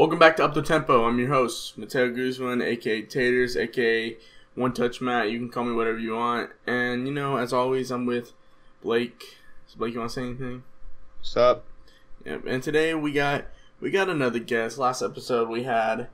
Welcome back to Up the Tempo. I'm your host, Mateo Guzman, aka Taters, aka One Touch Matt. You can call me whatever you want. And you know, as always, I'm with Blake. So Blake, you want to say anything? What's up? Yep. And today we got we got another guest. Last episode we had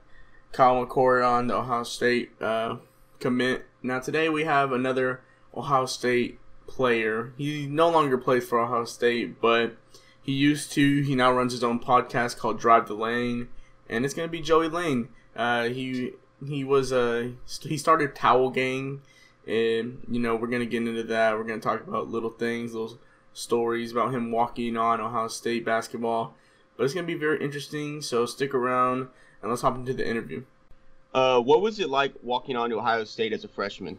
Kyle McCord on the Ohio State uh, commit. Now today we have another Ohio State player. He no longer plays for Ohio State, but he used to. He now runs his own podcast called Drive the Lane, and it's gonna be Joey Lane. Uh, he he was uh he started Towel Gang, and you know we're gonna get into that. We're gonna talk about little things, little stories about him walking on Ohio State basketball. But it's gonna be very interesting. So stick around and let's hop into the interview. Uh, what was it like walking on to Ohio State as a freshman?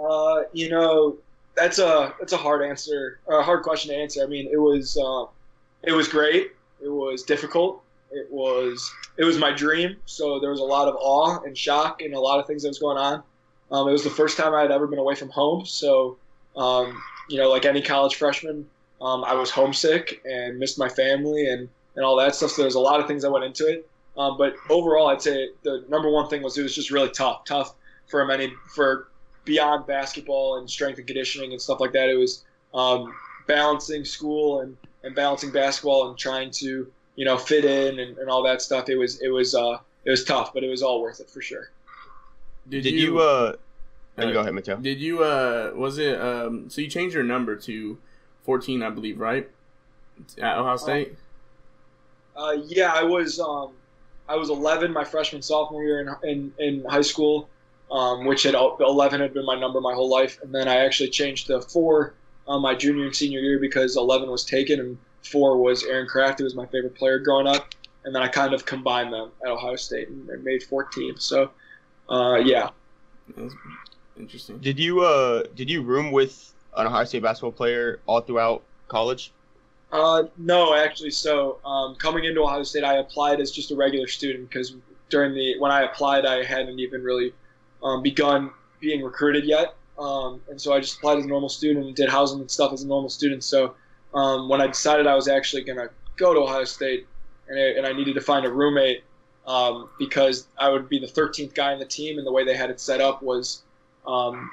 Uh, you know, that's a that's a hard answer, a hard question to answer. I mean, it was uh, it was great. It was difficult. It was it was my dream. So there was a lot of awe and shock and a lot of things that was going on. Um, it was the first time I had ever been away from home. So um, you know, like any college freshman, um, I was homesick and missed my family and and all that stuff. So there's a lot of things that went into it. Um, but overall, I'd say the number one thing was it was just really tough, tough for many for beyond basketball and strength and conditioning and stuff like that. It was um, balancing school and, and balancing basketball and trying to you know fit in and, and all that stuff. It was it was uh, it was tough, but it was all worth it for sure. Did, did you, you, uh, uh go ahead, Mateo? Did you uh was it um so you changed your number to fourteen, I believe, right? At Ohio State. Uh, uh yeah, I was um I was eleven my freshman sophomore year in in, in high school um, which had 11 had been my number my whole life. And then I actually changed to four on my junior and senior year because 11 was taken and four was Aaron Craft, who was my favorite player growing up. And then I kind of combined them at Ohio State and, and made 14. So, uh, yeah. That's interesting. Did you uh did you room with an Ohio State basketball player all throughout college? Uh, no, actually. So um, coming into Ohio State, I applied as just a regular student because during the when I applied, I hadn't even really um, begun being recruited yet. Um, and so I just applied as a normal student and did housing and stuff as a normal student. So um, when I decided I was actually going to go to Ohio State and I, and I needed to find a roommate um, because I would be the 13th guy in the team, and the way they had it set up was um,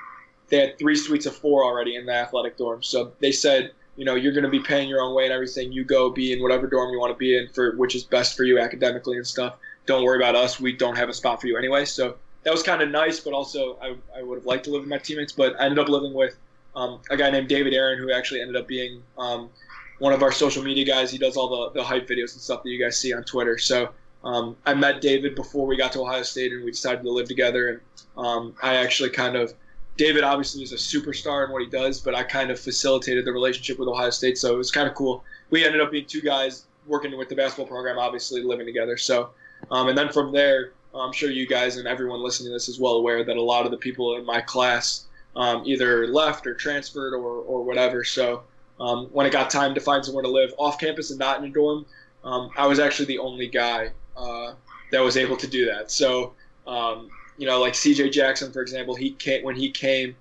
they had three suites of four already in the athletic dorm. So they said, you know, you're going to be paying your own way and everything. You go be in whatever dorm you want to be in for which is best for you academically and stuff. Don't worry about us. We don't have a spot for you anyway. So that was kind of nice, but also I, I would have liked to live with my teammates. But I ended up living with um, a guy named David Aaron, who actually ended up being um, one of our social media guys. He does all the, the hype videos and stuff that you guys see on Twitter. So um, I met David before we got to Ohio State, and we decided to live together. And um, I actually kind of David obviously is a superstar in what he does, but I kind of facilitated the relationship with Ohio State, so it was kind of cool. We ended up being two guys working with the basketball program, obviously living together. So, um, and then from there, I'm sure you guys and everyone listening to this is well aware that a lot of the people in my class um, either left or transferred or, or whatever. So um, when it got time to find somewhere to live off campus and not in a dorm, um, I was actually the only guy uh, that was able to do that. So um, you know, like CJ Jackson, for example, he came when he came,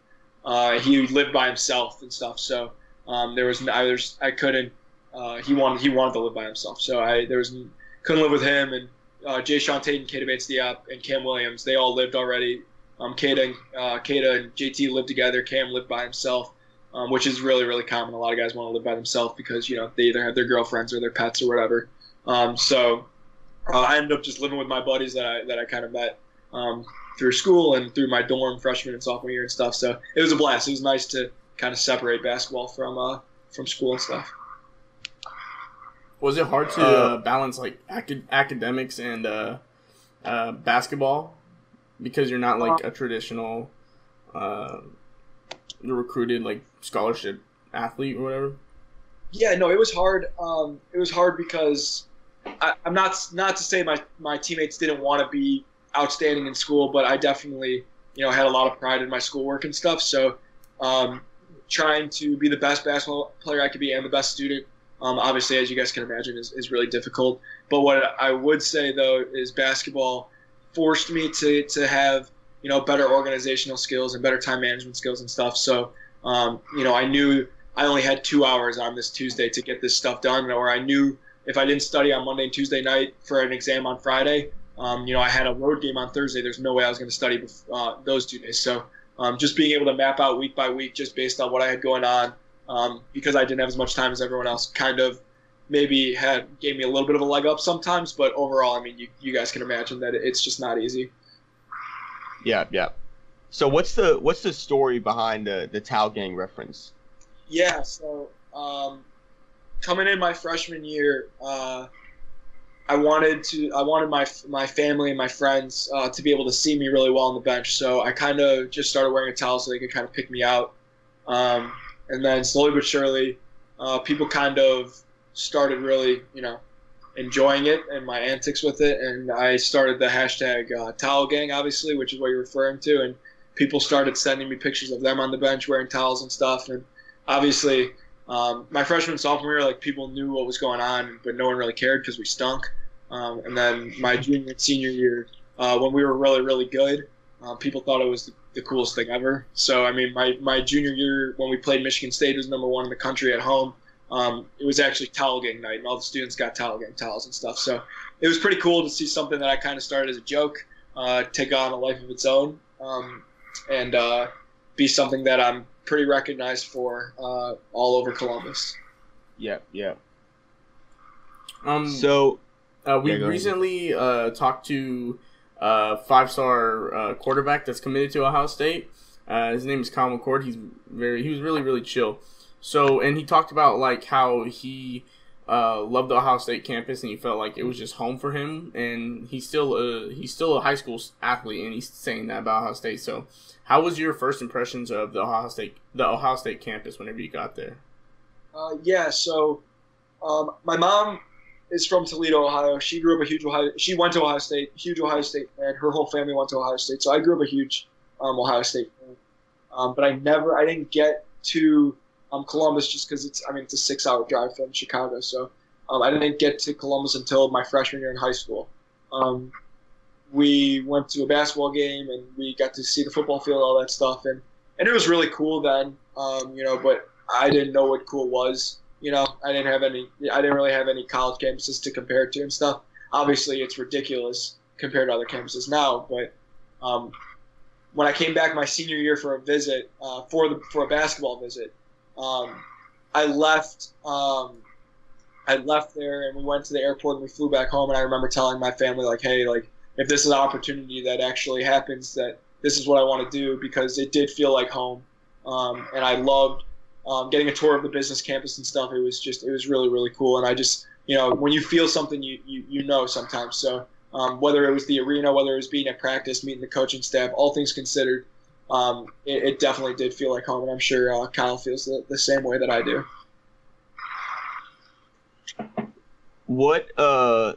uh, he lived by himself and stuff. So um, there was I, I couldn't. Uh, he wanted he wanted to live by himself, so I there was couldn't live with him and uh, Jae'Sean Tate and Keita Bates-Diop and Kam Williams, they all lived already. Um, Keita, and, uh, Keita and JT lived together. Kam lived by himself, um, which is really, really common. A lot of guys want to live by themselves because, you know, they either have their girlfriends or their pets or whatever. Um, so uh, I ended up just living with my buddies that I, that I kind of met um, through school and through my dorm freshman and sophomore year and stuff. So it was a blast. It was nice to kind of separate basketball from, uh, from school and stuff. Was it hard to uh, uh, balance like acad- academics and uh, uh, basketball because you're not like a traditional uh, recruited like scholarship athlete or whatever? Yeah, no, it was hard. Um, it was hard because I, am not not to say my my teammates didn't want to be outstanding in school, but I definitely you know had a lot of pride in my schoolwork and stuff. So um, trying to be the best basketball player I could be and the best student um, obviously, as you guys can imagine, is, is really difficult. But what I would say though is basketball forced me to, to have you know better organizational skills and better time management skills and stuff. So um, you know I knew I only had two hours on this Tuesday to get this stuff done, or I knew if I didn't study on Monday and Tuesday night for an exam on Friday, um, you know, I had a road game on Thursday. There's no way I was going to study uh, those two days. So um, just being able to map out week by week, just based on what I had going on, um, because I didn't have as much time as everyone else, kind of maybe had gave me a little bit of a leg up sometimes. But overall, I mean, you, you guys can imagine that it's just not easy. Yeah, yeah. So what's the what's the story behind the the Towel Gang reference? Yeah, so um, coming in my freshman year, uh, I wanted to I wanted my my family and my friends uh, to be able to see me really well on the bench. So I kind of just started wearing a towel so they could kind of pick me out. Um, and then slowly but surely, uh, people kind of started really, you know, enjoying it and my antics with it. And I started the hashtag uh, Towel Gang, obviously, which is what you're referring to. And people started sending me pictures of them on the bench wearing towels and stuff. And obviously, um, my freshman sophomore year, like people knew what was going on, but no one really cared because we stunk. Um, and then my junior and senior year, uh, when we were really really good, uh, people thought it was the, the, coolest thing ever. So I mean, my my junior year when we played Michigan State was number one in the country at home. Um, it was actually towel gang night, and all the students got towel gang towels and stuff. So it was pretty cool to see something that I kind of started as a joke uh, take on a life of its own, um, and uh, be something that I'm pretty recognized for uh, all over Columbus. Yeah, yeah. Um, so uh, we yeah, recently uh, talked to a uh, five-star uh, quarterback that's committed to Ohio State. Uh, his name is Kyle McCord. He's very he was really really chill. So and he talked about like how he uh, loved the Ohio State campus and he felt like it was just home for him. And he's still a he's still a high school athlete and he's saying that about Ohio State. So how was your first impressions of the Ohio State the Ohio State campus whenever you got there? Uh, yeah, so um, my mom is from Toledo, Ohio. She grew up a huge Ohio. She went to Ohio State, huge Ohio State fan. Her whole family went to Ohio State, so I grew up a huge um, Ohio State fan. Um, but I never, I didn't get to um, Columbus just because it's, I mean, it's a six-hour drive from Chicago, so um, I didn't get to Columbus until my freshman year in high school. Um, we went to a basketball game and we got to see the football field, all that stuff, and and it was really cool then, um, you know. But I didn't know what cool was. You know, I didn't have any. I didn't really have any college campuses to compare to and stuff. Obviously, it's ridiculous compared to other campuses now. But um, when I came back my senior year for a visit, uh, for the for a basketball visit, um, I left. Um, I left there and we went to the airport and we flew back home. And I remember telling my family like, "Hey, like if this is an opportunity that actually happens, that this is what I want to do because it did feel like home, um, and I loved um, getting a tour of the business campus and stuff. It was just it was really really cool, and I just you know when you feel something you you, you know sometimes. So um, whether it was the arena, whether it was being at practice, meeting the coaching staff, all things considered, um, it, it, definitely did feel like home, and I'm sure uh, Kyle feels the, the same way that I do. What uh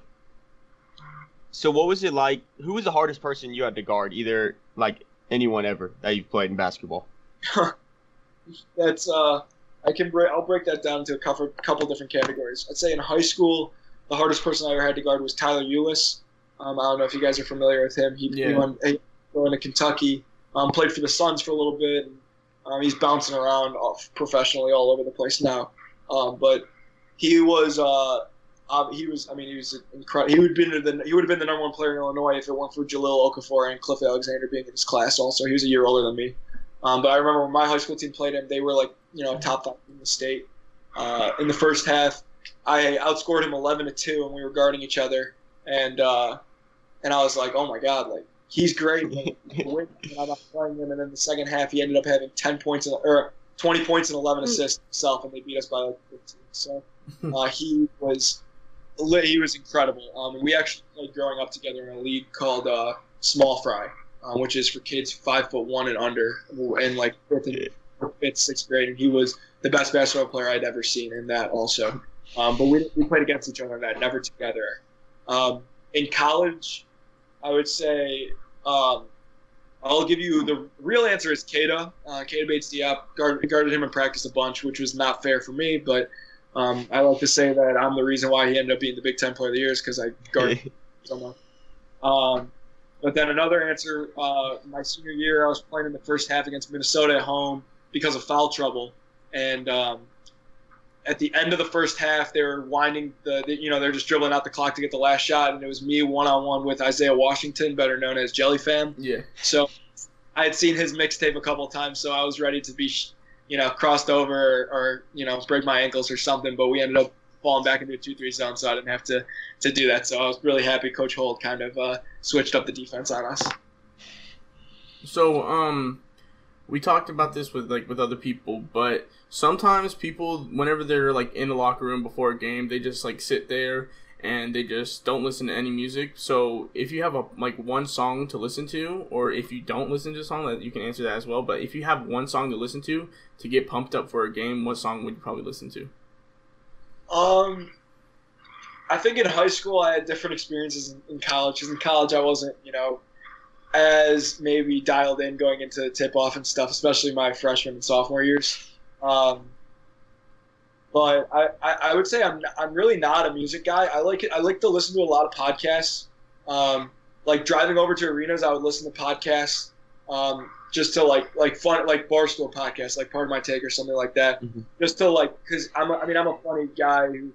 so what was it like? Who was the hardest person you had to guard? Either like anyone ever that you've played in basketball. That's uh, I can break. I'll break that down into a couple couple different categories. I'd say in high school, the hardest person I ever had to guard was Tyler Ulis. Um, I don't know if you guys are familiar with him. He, yeah. he went he going to Kentucky. Um, played for the Suns for a little bit. And, um, he's bouncing around professionally all over the place now. Um, but he was uh, he was, I mean, he was incredible. He would been the he would have been the number one player in Illinois if it weren't for Jahlil Okafor and Cliff Alexander being in his class. Also, he was a year older than me. Um, but I remember when my high school team played him, they were like, you know, top five in the state. Uh, in the first half, I outscored him 11 to two, and we were guarding each other. And uh, and I was like, oh my god, like he's great. and I'm not playing him. And then the second half, he ended up having 10 points or 20 points and 11 assists himself, and they beat us by like 15. So uh, he was he was incredible. Um, we actually played growing up together in a league called uh, Small Fry, um, which is for kids five foot one and under, and like fifth, and, fifth, sixth grade. And he was the best basketball player I'd ever seen in that also. Um, but we, we played against each other in that, never together. Um, in college, I would say um, I'll give you the real answer is Keita. Uh, Keita Bates Diop guarded, guarded him in practice a bunch, which was not fair for me, but um, I like to say that I'm the reason why he ended up being the Big Ten Player of the Year is because I guarded him someone. Um, but then another answer, uh, my senior year, I was playing in the first half against Minnesota at home because of foul trouble, and um, at the end of the first half, they were winding the, the, you know, they're just dribbling out the clock to get the last shot, and it was me one on one with Isaiah Washington, better known as Jelly Fam. Yeah. So I had seen his mixtape a couple times, so I was ready to be, you know, crossed over or, or you know break my ankles or something. But we ended up falling back into a two-three zone, so I didn't have to to do that. So I was really happy Coach Holt kind of uh, switched up the defense on us. So um, we talked about this with like with other people, but sometimes people, whenever they're like in the locker room before a game, they just like sit there and they just don't listen to any music. So if you have a like one song to listen to, or if you don't listen to a song, that you can answer that as well. But if you have one song to listen to to get pumped up for a game, what song would you probably listen to? Um, I think in high school I had different experiences in, in college. Because in college I wasn't, you know, as maybe dialed in going into tip off and stuff, especially my freshman and sophomore years. Um, but I, I, I, would say I'm, I'm really not a music guy. I like it. I like to listen to a lot of podcasts. Um, like driving over to arenas, I would listen to podcasts um, just to like like fun like barstool podcasts, like Pardon My Take or something like that. Mm-hmm. Just to like because I'm a, I mean I'm a funny guy. Who,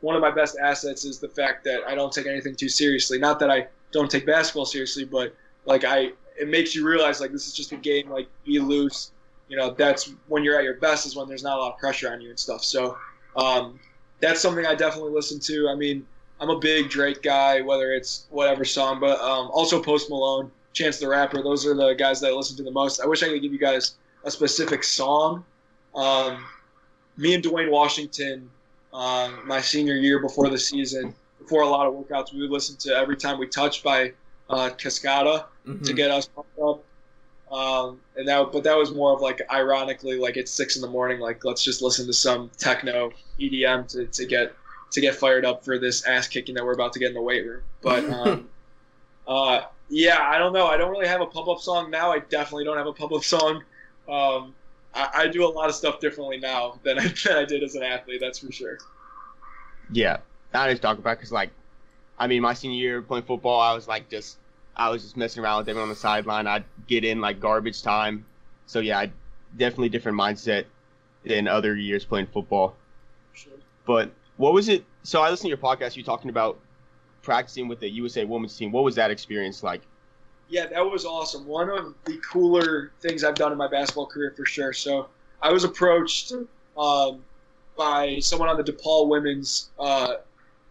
one of my best assets is the fact that I don't take anything too seriously. Not that I don't take basketball seriously, but like I it makes you realize like this is just a game. Like be loose you know that's when you're at your best is when there's not a lot of pressure on you and stuff. So um, that's something I definitely listen to. I mean, I'm a big Drake guy, whether it's whatever song, but um, also Post Malone, Chance the Rapper. Those are the guys that I listen to the most. I wish I could give you guys a specific song. Um, me and Duane Washington, uh, my senior year before the season, before a lot of workouts, we would listen to "Every Time We Touch" by uh, Cascada mm-hmm. to get us pumped up. Um, and that, but that was more of like, ironically, like it's six in the morning. Like, let's just listen to some techno EDM to, to get to get fired up for this ass kicking that we're about to get in the weight room. But um, uh, yeah, I don't know. I don't really have a pump up song now. I definitely don't have a pump up song. Um, I, I, do a lot of stuff differently now than I, than I did as an athlete. That's for sure. Yeah, I just talk about because like, I mean, my senior year playing football, I was like just I was just messing around with them on the sideline. I'd get in like garbage time. So yeah, I definitely different mindset than other years playing football. Sure. But what was it? So I listened to your podcast. You talking about practicing with the USA Women's team. What was that experience like? Yeah, that was awesome. One of the cooler things I've done in my basketball career for sure. So I was approached um, by someone on the DePaul women's uh,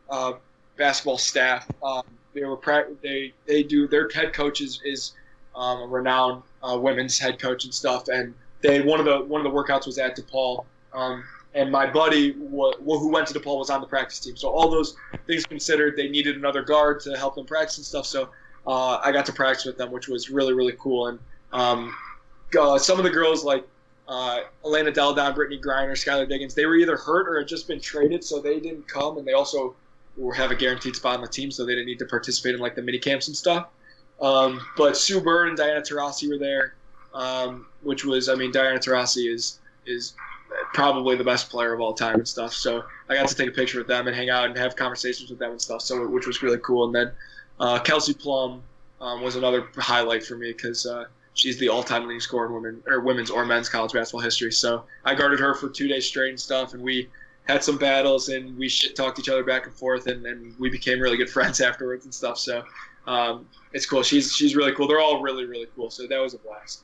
uh, basketball staff. Um, they were they they do their head coach is, is um, a renowned uh, women's head coach and stuff, and they one of the one of the workouts was at DePaul. Um, and my buddy who went to DePaul was on the practice team. So all those things considered, they needed another guard to help them practice and stuff. So uh, I got to practice with them, which was really really cool. And um, uh, some of the girls like uh, Elena Delle Brittany Griner, Skylar Diggins, they were either hurt or had just been traded, so they didn't come. And they also or have a guaranteed spot on the team, so they didn't need to participate in like the mini camps and stuff. Um, but Sue Bird and Diana Taurasi were there, um, which was, I mean, Diana Taurasi is is probably the best player of all time and stuff. So I got to take a picture with them and hang out and have conversations with them and stuff. So which was really cool. And then uh, Kelsey Plum um, was another highlight for me because uh, she's the all-time leading scorer in women or women's or men's college basketball history. So I guarded her for two days straight and stuff, and we had some battles and we shit talked each other back and forth and, and we became really good friends afterwards and stuff. So um, it's cool. She's she's really cool. They're all really really cool. So that was a blast.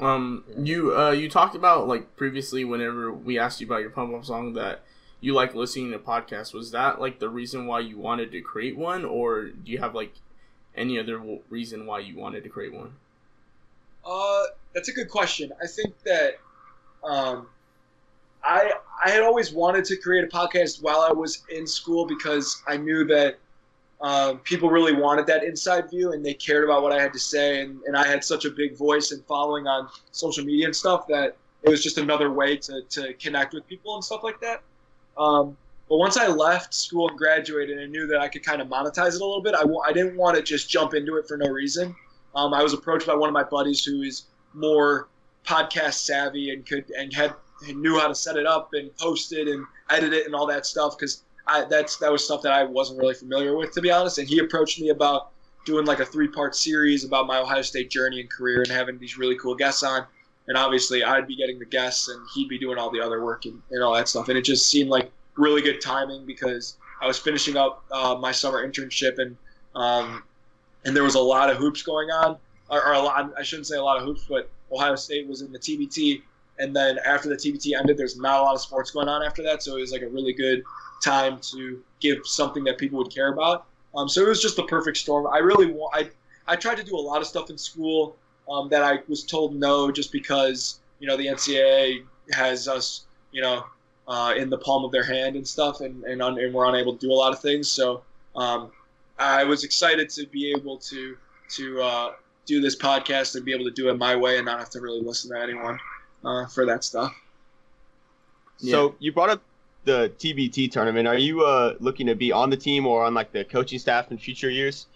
Um, you uh, you talked about like previously whenever we asked you about your pump up song that you like listening to podcasts. Was that like the reason why you wanted to create one, or do you have like any other reason why you wanted to create one? Uh, that's a good question. I think that um, I I had always wanted to create a podcast while I was in school because I knew that um, people really wanted that inside view and they cared about what I had to say and, and I had such a big voice and following on social media and stuff that it was just another way to, to connect with people and stuff like that. Um, but once I left school and graduated and knew that I could kind of monetize it a little bit, I w- I didn't want to just jump into it for no reason. Um, I was approached by one of my buddies who is more podcast savvy and could and had knew how to set it up and post it and edit it and all that stuff because I that's that was stuff that I wasn't really familiar with to be honest. And he approached me about doing like a three part series about my Ohio State journey and career and having these really cool guests on. and obviously I'd be getting the guests and he'd be doing all the other work and, and all that stuff. And it just seemed like really good timing because I was finishing up uh, my summer internship and um, and there was a lot of hoops going on, or, or, a lot. I shouldn't say a lot of hoops, but Ohio State was in the TBT, and then after the TBT ended, there's not a lot of sports going on after that, so it was like a really good time to give something that people would care about. Um, so it was just the perfect storm. I really. I I tried to do a lot of stuff in school um, that I was told no, just because you know the NCAA has us, you know, uh, in the palm of their hand and stuff, and and, un- and we're unable to do a lot of things. So um, I was excited to be able to to uh, do this podcast and be able to do it my way and not have to really listen to anyone uh, for that stuff. So yeah. you brought up the TBT tournament. Are you uh, looking to be on the team or on like the coaching staff in future years?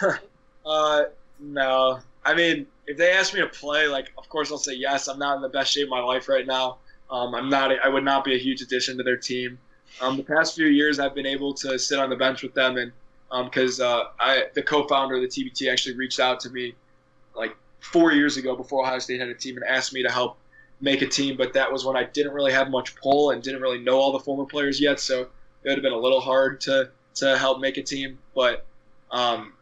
uh, no. I mean, if they ask me to play, like, of course I'll say yes. I'm not in the best shape of my life right now. Um, I'm not. I would not be a huge addition to their team. Um, the past few years, I've been able to sit on the bench with them, and because um, uh, I, the co-founder of the TBT, actually reached out to me like four years ago before Ohio State had a team and asked me to help make a team. But that was when I didn't really have much pull and didn't really know all the former players yet, so it would have been a little hard to to help make a team. But um,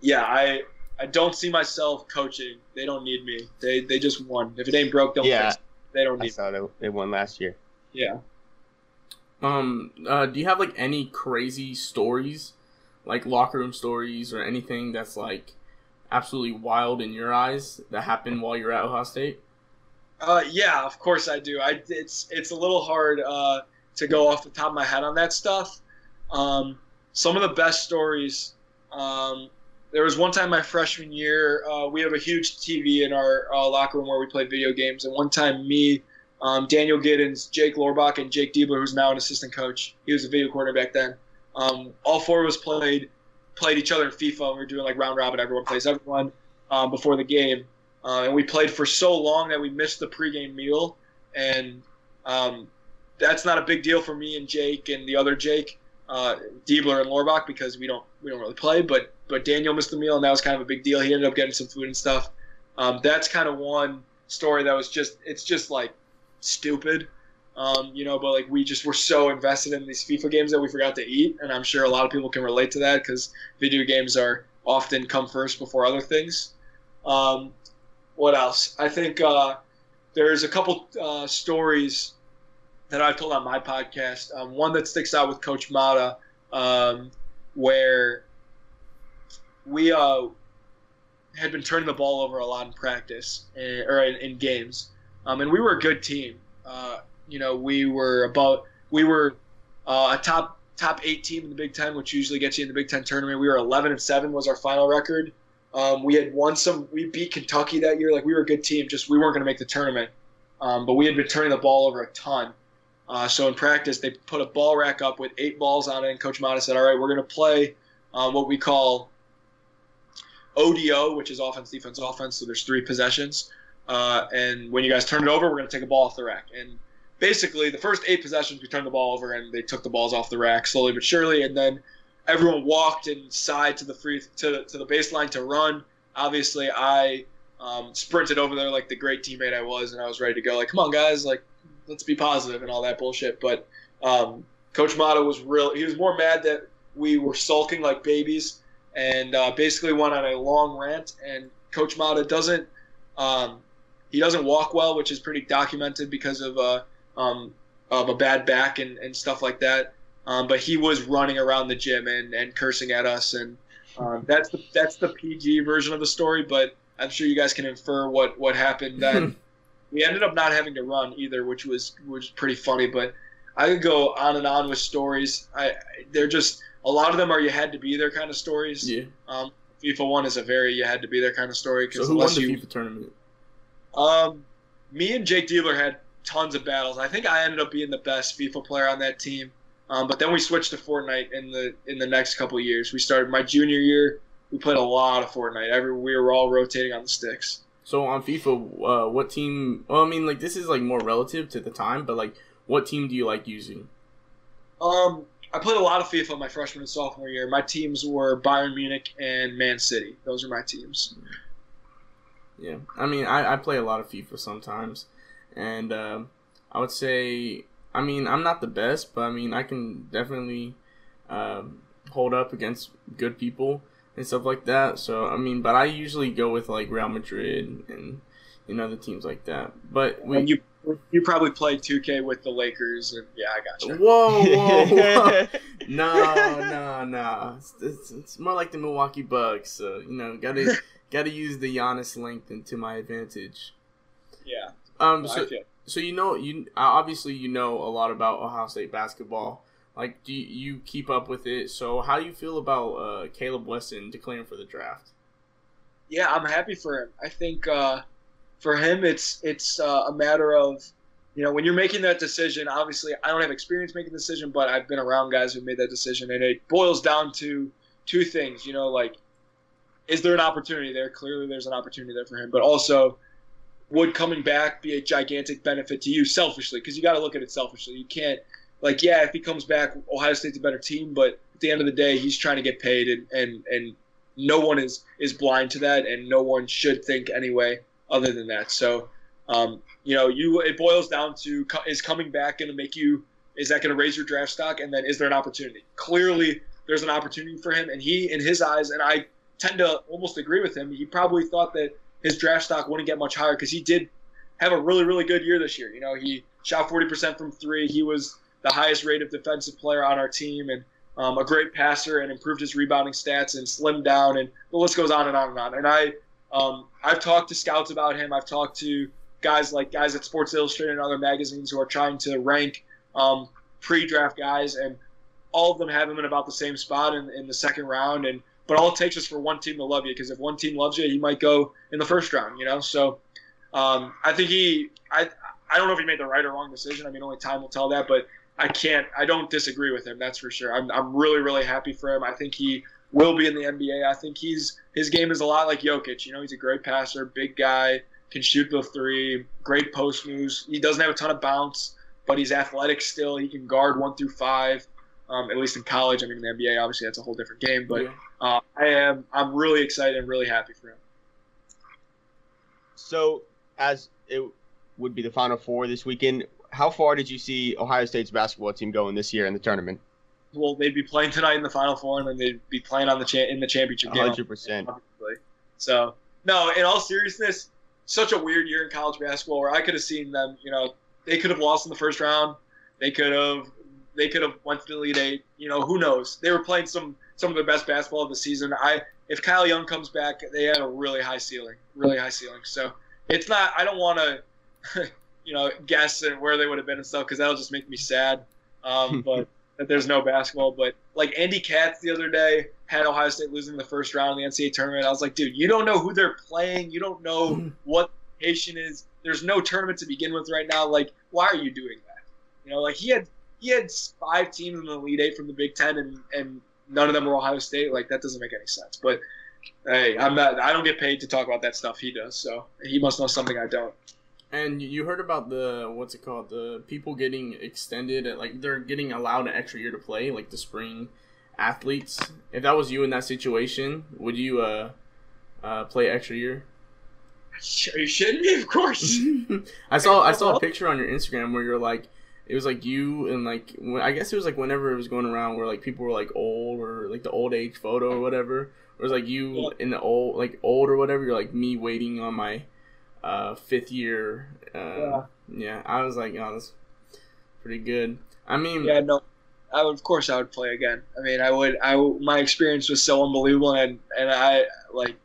yeah, I I don't see myself coaching. They don't need me. They they just won. If it ain't broke, don't yeah. fix it. They don't need. I saw they, they won last year. Yeah. Um. Uh, do you have like any crazy stories, like locker room stories or anything that's like absolutely wild in your eyes that happened while you're at Ohio State? Uh, yeah, of course I do. I it's it's a little hard uh, to go off the top of my head on that stuff. Um, some of the best stories um, there was one time my freshman year, uh, we have a huge TV in our uh, locker room where we play video games, and one time me, um, Daniel Giddens, Jake Lorbach, and Jake Diebler, who's now an assistant coach, he was a video coordinator back then. Um, all four of us played played each other in FIFA, and we were doing like round robin. Everyone plays everyone um, before the game, uh, and we played for so long that we missed the pregame meal, and um, that's not a big deal for me and Jake and the other Jake uh, Diebler and Lorbach because we don't we don't really play. But but Daniel missed the meal, and that was kind of a big deal. He ended up getting some food and stuff. Um, that's kind of one story that was just it's just like stupid, um, you know. But like we just were so invested in these FIFA games that we forgot to eat, and I'm sure a lot of people can relate to that because video games are often come first before other things. Um, what else? I think uh, there's a couple uh, stories that I've told on my podcast. Um, one that sticks out with Coach Matta, um, where we uh, had been turning the ball over a lot in practice and, eh, or in, in games, um, and we were a good team. Uh, you know, we were about we were uh, a top top eight team in the Big Ten, which usually gets you in the Big Ten tournament. We were 11 and seven was our final record. Um, we had won some. We beat Kentucky that year. Like we were a good team. Just we weren't going to make the tournament. Um, but we had been turning the ball over a ton. Uh, so in practice, they put a ball rack up with eight balls on it, and Coach Matta said, "All right, we're going to play uh, what we call ODO, which is offense, defense, offense. So there's three possessions, uh, and when you guys turn it over, we're going to take a ball off the rack. And basically, the first eight possessions, we turned the ball over, and they took the balls off the rack slowly but surely, and then everyone walked inside to the free to to the baseline to run. Obviously, I um, sprinted over there like the great teammate I was, and I was ready to go. Like, come on, guys! Like, let's be positive and all that bullshit. But um, Coach Matta was real. He was more mad that we were sulking like babies and uh, basically went on a long rant. And Coach Matta doesn't um, he doesn't walk well, which is pretty documented because of uh, um, of a bad back and, and stuff like that. Um, but he was running around the gym and, and cursing at us, and um, that's the that's the PG version of the story. But I'm sure you guys can infer what what happened then. we ended up not having to run either, which was which was pretty funny. But I could go on and on with stories. I they're just a lot of them are you had to be there kind of stories. Yeah. Um, FIFA one is a very you had to be there kind of story. Cause so who won the you, FIFA tournament? Um, me and Jake Diebler had tons of battles. I think I ended up being the best FIFA player on that team. Um, but then we switched to Fortnite in the in the next couple years. We started my junior year. We played a lot of Fortnite. Every we were all rotating on the sticks. So on FIFA, uh, what team? Well, I mean, like this is like more relative to the time, but like, what team do you like using? Um, I played a lot of FIFA my freshman and sophomore year. My teams were Bayern Munich and Man City. Those are my teams. Yeah, I mean, I, I play a lot of FIFA sometimes, and uh, I would say, I mean, I'm not the best, but I mean, I can definitely uh, hold up against good people and stuff like that. So I mean, but I usually go with like Real Madrid and you know the teams like that. But we, And you you probably played 2K with the Lakers, and yeah, I got you. whoa, whoa, whoa. no, no, no. It's, it's, it's more like the Milwaukee Bucks. So you know, gotta gotta use the Giannis length into my advantage. Yeah, Um, no, I so, feel. So you know, you uh, obviously you know a lot about Ohio State basketball. Like, do you, keep up with it? So, how do you feel about uh, Kaleb Wesson declaring for the draft? Yeah, I'm happy for him. I think uh, for him, it's it's uh, a matter of you know when you're making that decision. Obviously, I don't have experience making the decision, but I've been around guys who made that decision, and it boils down to two things. You know, like is there an opportunity there? Clearly, there's an opportunity there for him, but also would coming back be a gigantic benefit to you selfishly? Because you got to look at it selfishly. You can't like yeah, if he comes back, Ohio State's a better team, but at the end of the day, he's trying to get paid, and and and no one is is blind to that, and no one should think anyway other than that. So, um, you know, you it boils down to is coming back going to make you is that going to raise your draft stock, and then is there an opportunity? Clearly, there's an opportunity for him, and he in his eyes, and I tend to almost agree with him. He probably thought that his draft stock wouldn't get much higher because he did have a really really good year this year. You know, he shot 40% from three. He was the highest rated defensive player on our team, and um, a great passer and improved his rebounding stats and slimmed down and the list goes on and on and on. And I, um, I've talked to scouts about him. I've talked to guys like guys at Sports Illustrated and other magazines who are trying to rank um, pre-draft guys, and all of them have him in about the same spot in, in the second round. And but all it takes is for one team to love you, because if one team loves you, he might go in the first round. You know, so um, I think he, I, I don't know if he made the right or wrong decision. I mean, only time will tell that, but I can't. I don't disagree with him. That's for sure. I'm, I'm really, really happy for him. I think he will be in the NBA. I think he's his game is a lot like Jokic. You know, he's a great passer, big guy, can shoot the three, great post moves. He doesn't have a ton of bounce, but he's athletic still. He can guard one through five. Um, at least in college. I mean, in the NBA, obviously that's a whole different game. But Yeah. Uh, I am. I'm really excited and really happy for him. So, as it would be the Final Four this weekend, how far did you see Ohio State's basketball team going this year in the tournament? Well, they'd be playing tonight in the Final Four, and then they'd be playing on the cha- in the championship game. 100%. obviously. So no, in all seriousness, such a weird year in college basketball where I could have seen them. You know, they could have lost in the first round. They could have. They could have went to the Elite Eight. You know, who knows? They were playing some some of the best basketball of the season. I if Kyle Young comes back, they had a really high ceiling, really high ceiling. So it's not. I don't want to, you know, guess at where they would have been and stuff because that'll just make me sad. Um, but that there's no basketball. But like Andy Katz the other day had Ohio State losing the first round of the NCAA tournament. I was like, dude, you don't know who they're playing. You don't know what the location is. There's no tournament to begin with right now. Like, why are you doing that? You know, like he had he had five teams in the Elite Eight from the Big Ten, and and none of them were Ohio State. Like that doesn't make any sense. But hey, I'm not. I don't get paid to talk about that stuff. He does, so he must know something I don't. And you heard about the what's it called? The people getting extended, at, like they're getting allowed an extra year to play, like the spring athletes. If that was you in that situation, would you uh, uh play extra year? Are you shitting me? Of course. I saw I saw a picture on your Instagram where you're like it was like you and like when, I guess it was like whenever it was going around where like people were like old or like the old age photo or whatever. It was like you Yeah. in the old like old or whatever. You're like me waiting on my uh fifth year. Uh, yeah. Yeah. I was like, oh, that's pretty good. I mean, Yeah, no. I would, of course, I would play again. I mean, I would. I my experience was so unbelievable, and and I like.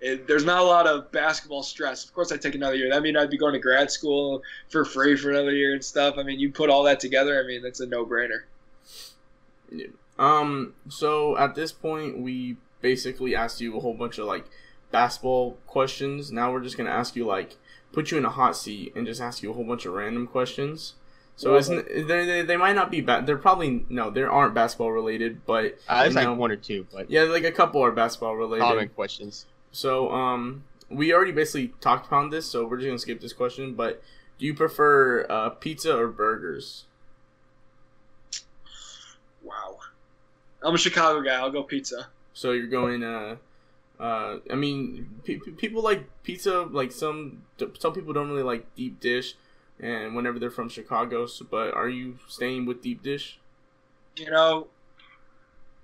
It, there's not a lot of basketball stress. Of course, I'd take another year. That mean I'd be going to grad school for free for another year and stuff. I mean, you put all that together. I mean, that's a no-brainer. Um, so at this point, we basically asked you a whole bunch of like basketball questions. Now we're just gonna ask you like put you in a hot seat and just ask you a whole bunch of random questions. So Yeah. isn't they, they, they might not be bad. They're probably no, they aren't basketball related, but Uh, it's you like know, one or two, but yeah, like a couple are basketball related. common questions. So um, we already basically talked about this, so we're just gonna skip this question. But do you prefer uh, pizza or burgers? Wow. I'm a Chicago guy. I'll go pizza. So you're going uh, Uh, I mean, pe- pe- people like pizza. Like some some people don't really like deep dish, and whenever they're from Chicago. So, but are you staying with deep dish? You know,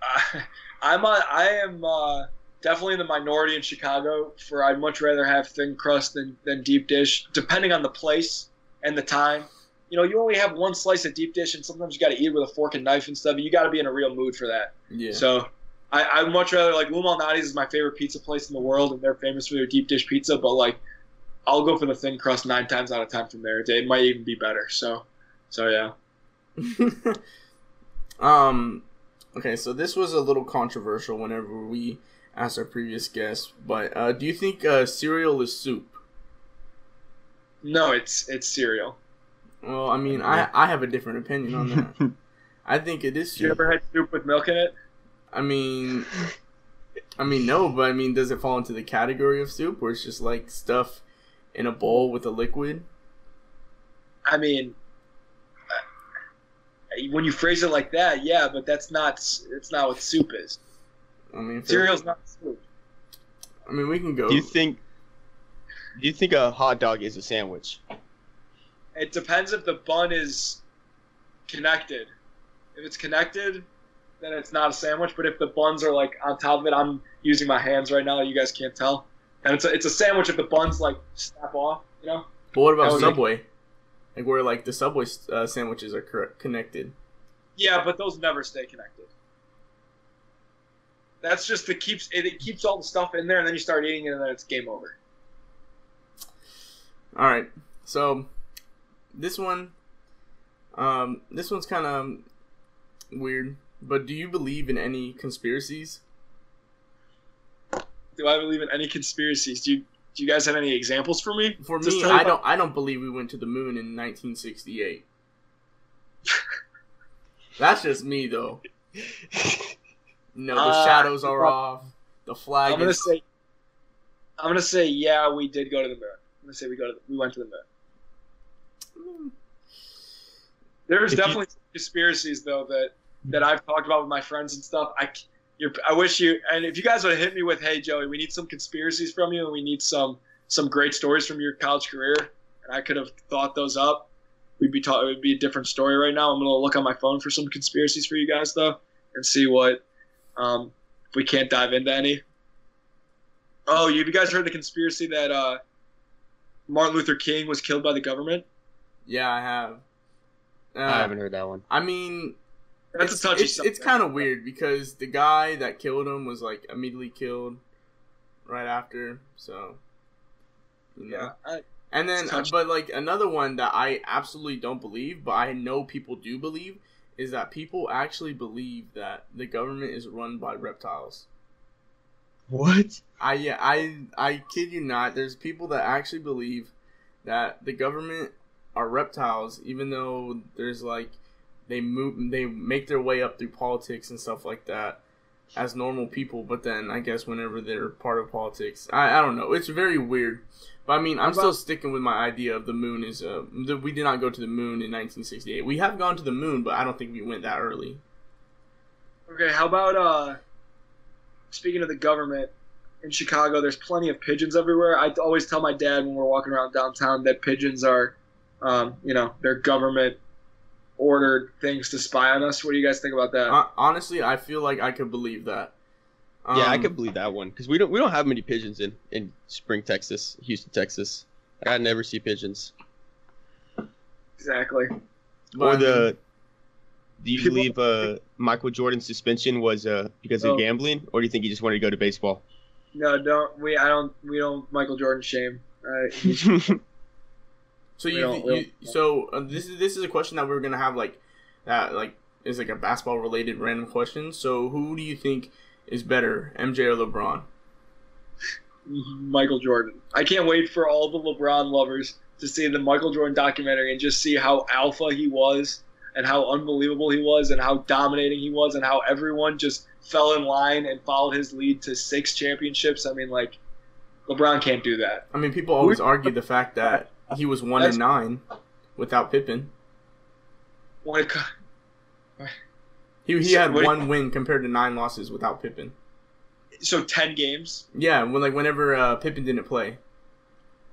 I, I'm a, I am uh, definitely in the minority in Chicago. For I'd much rather have thin crust than than deep dish, depending on the place and the time. You know, you only have one slice of deep dish, and sometimes you got to eat with a fork and knife and stuff. You got to be in a real mood for that. Yeah. So I, I much rather like Lou Malnati's is my favorite pizza place in the world, and they're famous for their deep dish pizza. But like, I'll go for the thin crust nine times out of ten from there. It might even be better. So, so yeah. um. Okay, so this was a little controversial whenever we asked our previous guest, but uh, do you think uh, cereal is soup? No, it's it's cereal. Well, I mean, I I have a different opinion on that. I think it is You soup. ever had soup with milk in it? I mean, I mean no, but I mean, does it fall into the category of soup, where it's just like stuff in a bowl with a liquid? I mean, uh, when you phrase it like that, yeah, but that's not it's not what soup is. I mean, Cereal's not soup. I mean, we can go. Do you think? Do you think a hot dog is a sandwich? It depends if the bun is connected. If it's connected, then it's not a sandwich. But if the buns are like on top of it, I'm using my hands right now. You guys can't tell. And it's a, it's a sandwich if the buns like snap off. You know. But what about That would make- Subway? Like where like the Subway uh, sandwiches are connected. Yeah, but those never stay connected. That's just the keeps it, it keeps all the stuff in there, and then you start eating it, and then it's game over. All right, so this one, um, this one's kind of weird. But do you believe in any conspiracies? Do I believe in any conspiracies? Do you do you guys have any examples for me? For me, me I about- don't. I don't believe we went to the moon in 1968. That's just me, though. No, the Uh, shadows are off. The flag I'm gonna is. say, I'm gonna say, yeah, we did go to the moon. I'm gonna say we go to the, we went to the moon. There's If you- definitely some conspiracies though that that I've talked about with my friends and stuff. I, I wish you and if you guys would hit me with, hey Joey, we need some conspiracies from you and we need some some great stories from your college career, and I could have thought those up. We'd be talking. It would be a different story right now. I'm gonna look on my phone for some conspiracies for you guys though, and see what um, if we can't dive into any. Oh, you, guys heard the conspiracy that uh, Martin Luther King was killed by the government? Yeah, I have. Uh, I haven't heard that one. I mean, That's it's, a touchy It's, it's kind of weird because the guy that killed him was like immediately killed right after. So, you know. yeah. I, And then, but like another one that I absolutely don't believe, but I know people do believe, is that people actually believe that the government is run by reptiles. What? I yeah, I I kid you not. There's people that actually believe that the government are reptiles, even though there's like they move, they make their way up through politics and stuff like that as normal people. But then I guess whenever they're part of politics, I I don't know. It's very weird. But I mean, I'm How still sticking with my idea of the moon is uh the, we did not go to the moon in 1968. We have gone to the moon, but I don't think we went that early. okay, how about uh, speaking of the government in Chicago? There's plenty of pigeons everywhere. I always tell my dad when we're walking around downtown that pigeons are, um, you know, they're government ordered things to spy on us. What do you guys think about that? Hon- Honestly, I feel like I could believe that. yeah, I Um, could believe that one because we don't we don't have many pigeons in in Spring, Texas, Houston, Texas. I never see pigeons. exactly. but or the. Do you People- believe uh, Michael Jordan's suspension was uh, because Oh. of gambling, or do you think he just wanted to go to baseball? No, don't we? I don't. We don't. Michael Jordan shame. Uh, he- So you, don't- you we don't- so uh, this is this is a question that we're gonna have like that like is like a basketball related random question. So who do you think is better, MJ or LeBron? Michael Jordan. I can't wait for all the LeBron lovers to see the Michael Jordan documentary and just see how alpha he was and how unbelievable he was and how dominating he was and how everyone just fell in line and followed his lead to six championships. I mean, like, LeBron can't do that. I mean, people always argue the fact that he was one That's- and nine without Pippen. When it, He he So had what- one win compared to nine losses without Pippen. so ten games. Yeah, when like whenever uh, Pippen didn't play.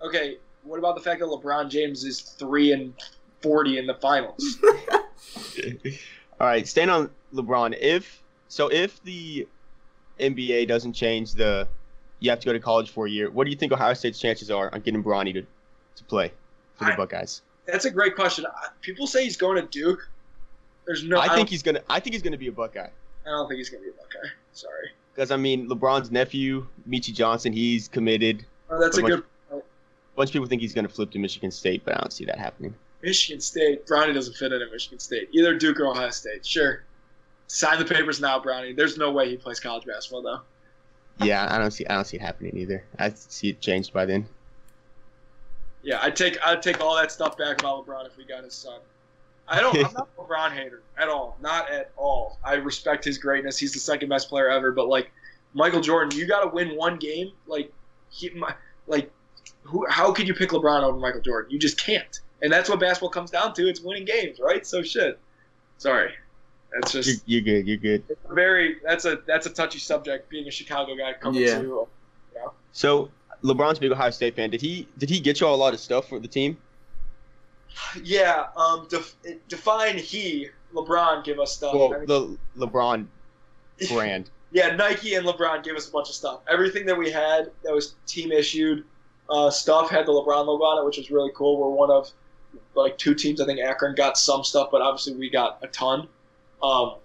Okay, what about the fact that LeBron James is three and forty in the finals? All right, staying on LeBron. If so, if the NBA doesn't change the, you have to go to college for a year. What do you think Ohio State's chances are on getting Bronny to, to play for the I- Buckeyes? That's a great question. People say he's going to Duke. There's no. I don't- think he's gonna. I think he's gonna be a Buckeye. I don't think he's going to be a Buckeye. Sorry. Because I mean, LeBron's nephew, Meechie Johnson, he's committed. Oh, that's a But good. A bunch of people think he's gonna flip to Michigan State, but I don't see that happening. Michigan State. Bronny doesn't fit in at Michigan State. Either Duke or Ohio State. Sure. Sign the papers now, Bronny. There's no way he plays college basketball though. Yeah, I don't see. I don't see it happening either. I see it changed by then. Yeah, I'd take I'd take all that stuff back about LeBron if we got his son. I don't. I'm not a LeBron hater at all. Not at all. I respect his greatness. He's the second best player ever. But like Michael Jordan, you got to win one game. Like he, my, like who? How could you pick LeBron over Michael Jordan? You just can't. And that's what basketball comes down to. It's winning games, right? So shit. Sorry, that's You're, just you're good. You're good. very. That's a that's a touchy subject. Being a Chicago guy coming to. Yeah. to. So LeBron's a big Ohio State fan. Did he? Did he get y'all a lot of stuff for the team? Yeah. Um. Def, define he. LeBron give us stuff. Well, the LeBron brand. yeah, Nike and LeBron gave us a bunch of stuff. Everything that we had that was team issued uh, stuff had the LeBron logo on it, which was really cool. We're one of like two teams. I think Akron got some stuff, but obviously we got a ton. Um,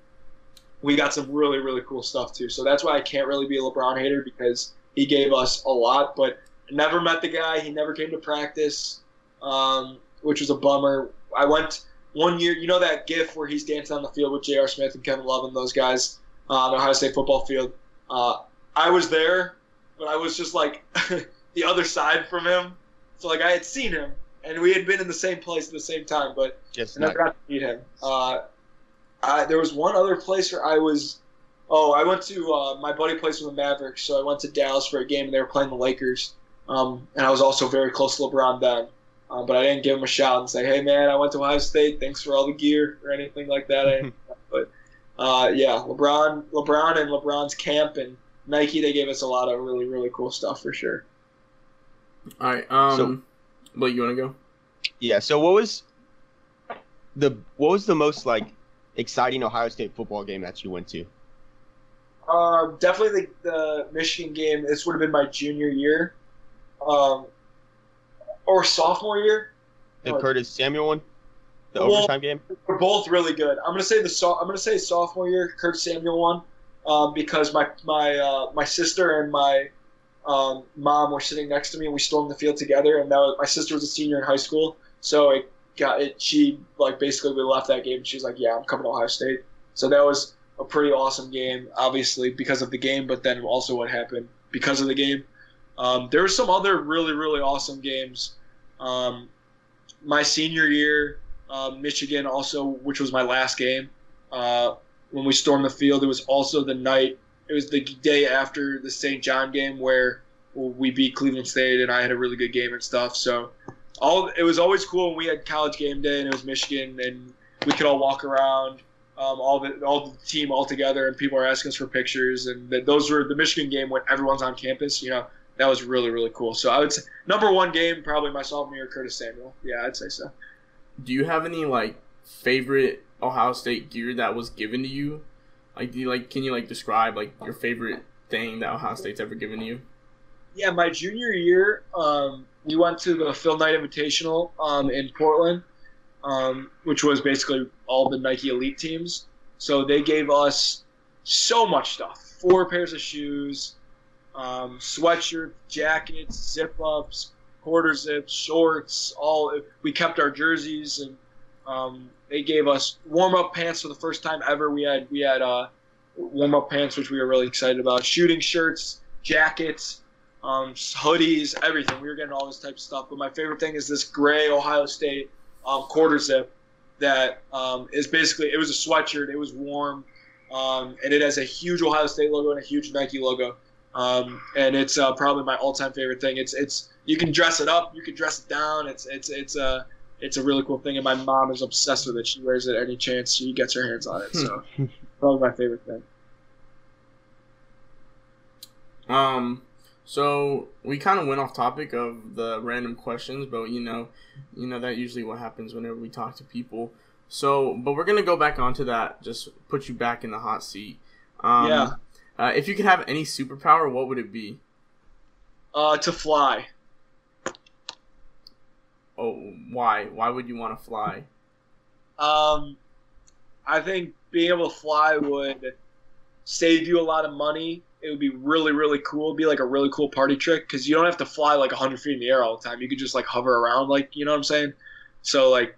we got some really really cool stuff too. So that's why I can't really be a LeBron hater because he gave us a lot, but never met the guy. He never came to practice, um, which was a bummer. I went one year. You know that GIF where he's dancing on the field with J.R. Smith and Kevin Love and those guys uh, on the Ohio State football field. Uh, I was there, but I was just like the other side from him. So like I had seen him, and we had been in the same place at the same time, but I never got to meet him. Uh, I, there was one other place where I was. Oh, I went to uh, my buddy plays for the Mavericks, so I went to Dallas for a game, and they were playing the Lakers. Um, and I was also very close to LeBron then, uh, but I didn't give him a shout and say, "Hey, man, I went to Ohio State. Thanks for all the gear" or anything like that. I, but uh, yeah, LeBron, LeBron, and LeBron's camp and Nike, they gave us a lot of really, really cool stuff for sure. All right. Um, So- Blake, you want to go? Yeah. So what was the what was the most like exciting Ohio State football game that you went to? Um, definitely the, the Michigan game. This would have been my junior year, um, or sophomore year. The Oh. Curtis Samuel one, the Well- overtime game. We're both really good. I'm gonna say the so- I'm gonna say sophomore year, Kurt Samuel one, um, because my my uh, my sister and my um, mom were sitting next to me and we stormed the field together. And was, my sister was a senior in high school, so it got it. She like basically we left that game. and She was like, "Yeah, I'm coming to Ohio State." So that was a pretty awesome game, obviously because of the game, but then also what happened because of the game. Um, there were some other really really awesome games. Um, my senior year, uh, Michigan also, which was my last game. Uh, when we stormed the field, it was also the night. It was the day after the St. John game where we beat Cleveland State, and I had a really good game and stuff. So, all it was always cool when we had college game day, and it was Michigan, and we could all walk around, um, all the all the team all together, and people are asking us for pictures, and th- those were the Michigan game when everyone's on campus. You know, that was really really cool. So I would say number one game probably my sophomore year, Curtis Samuel. Yeah, I'd say so. Do you have any like favorite Ohio State gear that was given to you? Like, do you like? Can you like describe like your favorite thing that Ohio State's ever given to you? Yeah, my junior year, um, we went to the Phil Knight Invitational um, in Portland, um, which was basically all the Nike Elite teams. So they gave us so much stuff: four pairs of shoes, um, sweatshirts, jackets, zip ups, quarter zips, shorts. All we kept our jerseys, and um, they gave us warm up pants for the first time ever. We had we had uh, warm up pants, which we were really excited about. Shooting shirts, jackets um, hoodies, everything. We were getting all this type of stuff. But my favorite thing is this gray Ohio State um, quarter zip that um, is basically it was a sweatshirt. It was warm, um, and it has a huge Ohio State logo and a huge Nike logo. Um, and it's uh, probably my all-time favorite thing. It's it's you can dress it up, you can dress it down. It's it's it's a it's a really cool thing, and my mom is obsessed with it. She wears it any chance she gets her hands on it. So probably my favorite thing. Um, so we kind of went off topic of the random questions, but you know, you know that usually what happens whenever we talk to people. So, but we're gonna go back onto that. Just put you back in the hot seat. Um, Yeah. Uh, if you could have any superpower, what would it be? Uh, to fly. Oh, why? Why would you want to fly? Um, I think being able to fly would save you a lot of money. It would be really, really cool. It'd be like a really cool party trick because you don't have to fly like 100 feet in the air all the time. You could just like hover around, like you know what I'm saying. So like,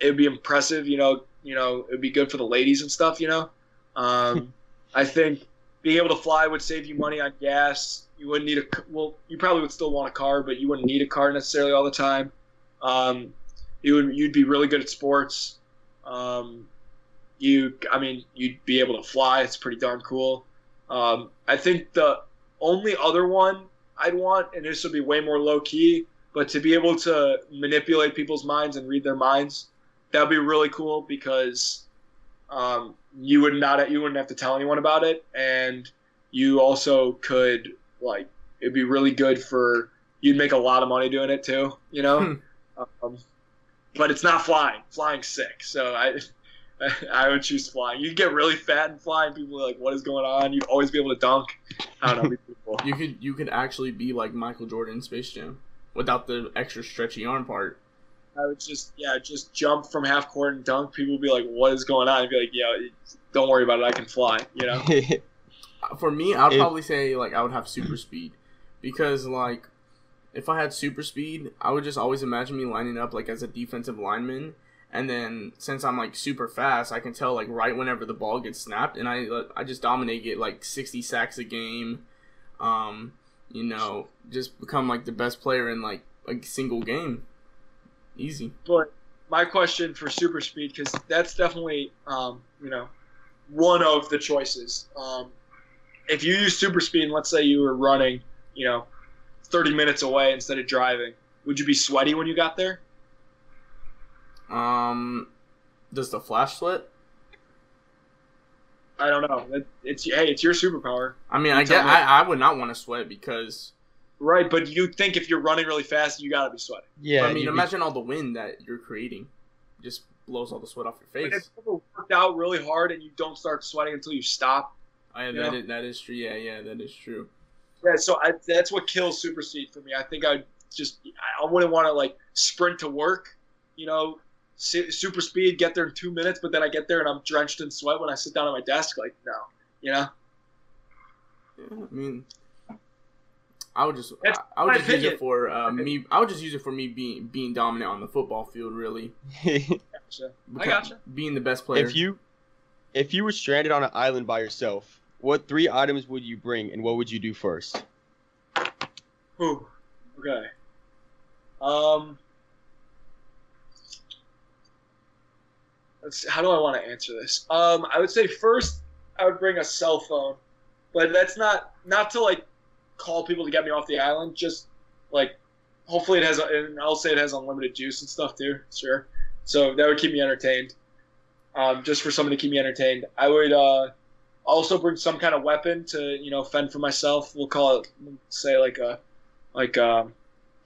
it'd be impressive. You know, you know, it'd be good for the ladies and stuff. You know, um, I think being able to fly would save you money on gas. You wouldn't need a well. You probably would still want a car, but you wouldn't need a car necessarily all the time. Um, you would you'd be really good at sports. Um, you, I mean, you'd be able to fly. It's pretty darn cool. Um, I think the only other one I'd want, and this would be way more low key, but to be able to manipulate people's minds and read their minds, that would be really cool because um, you would not you wouldn't have to tell anyone about it, and you also could like it'd be really good for you'd make a lot of money doing it too, you know. um, but it's not flying. Flying's sick, so I I would choose flying. You get really fat and flying. People are like, "What is going on?" You'd always be able to dunk. I don't know. it'd cool. You could you could actually be like Michael Jordan in Space Jam without the extra stretchy arm part. I would just yeah, just jump from half court and dunk. People would be like, "What is going on?" I'd be like, "Yeah, don't worry about it. I can fly." You know. For me, I'd If- probably say like I would have super speed because like if I had super speed, I would just always imagine me lining up like as a defensive lineman, and then since I'm like super fast, I can tell like right whenever the ball gets snapped, and I I just dominate, get like 60 sacks a game, um, you know, just become like the best player in like a single game, easy. But my question for super speed, because that's definitely, um, you know, one of the choices. Um, if you use super speed, and let's say you were running, you know, 30 minutes away instead of driving, would you be sweaty when you got there? Um, does the flash sweat? I don't know. It- It's hey, it's your superpower, I mean, You I tell get me. I, I would not want to sweat because right? But you think if you're running really fast, you gotta be sweating. yeah, I mean, you'd be- imagine all the wind that you're creating, just blows all the sweat off your But face. if you ever worked out really hard and you don't start sweating until you stop, yeah, Yeah. that is, that is true. Yeah, yeah, that is true. Yeah, so I, that's what kills super speed for me. I think I just I wouldn't want to like sprint to work, you know, su- super speed, get there in two minutes, but then I get there and I'm drenched in sweat when I sit down at my desk. Like no, you know. Yeah, I mean, I would just That's I, I would my just use it for uh, me. I would just use it for me being being dominant on the football field. Really, Gotcha. I gotcha. Being the best player. if you if you were stranded on an island by yourself, what three items would you bring, and what would you do first? Ooh, okay. Um, let's. How do I want to answer this? Um, I would say first I would bring a cell phone, but that's not not to like call people to get me off the island. Just like hopefully it has. And I'll say it has unlimited juice and stuff too. Sure. So that would keep me entertained. Um, just for someone to keep me entertained. I would uh, also bring some kind of weapon to you know fend for myself. We'll call it say like a like a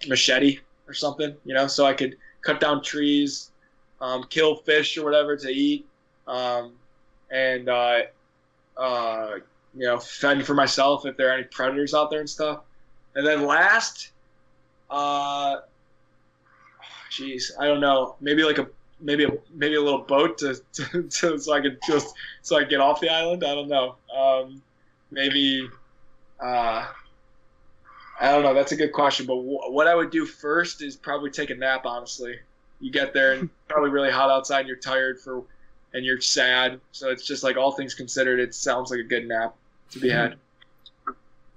machete or something, you know, so I could cut down trees, um, kill fish or whatever to eat, um, and uh, uh, you know fend for myself if there are any predators out there and stuff. And then last, uh, jeez, I don't know, maybe like a maybe a maybe a little boat to, to, to so I could just so I get off the island. I don't know. Um, maybe. Uh, I don't know. That's a good question. But wh- what I would do first is probably take a nap. Honestly, you get there and it's probably really hot outside. and You're tired for, and you're sad. So it's just like all things considered, it sounds like a good nap to be had.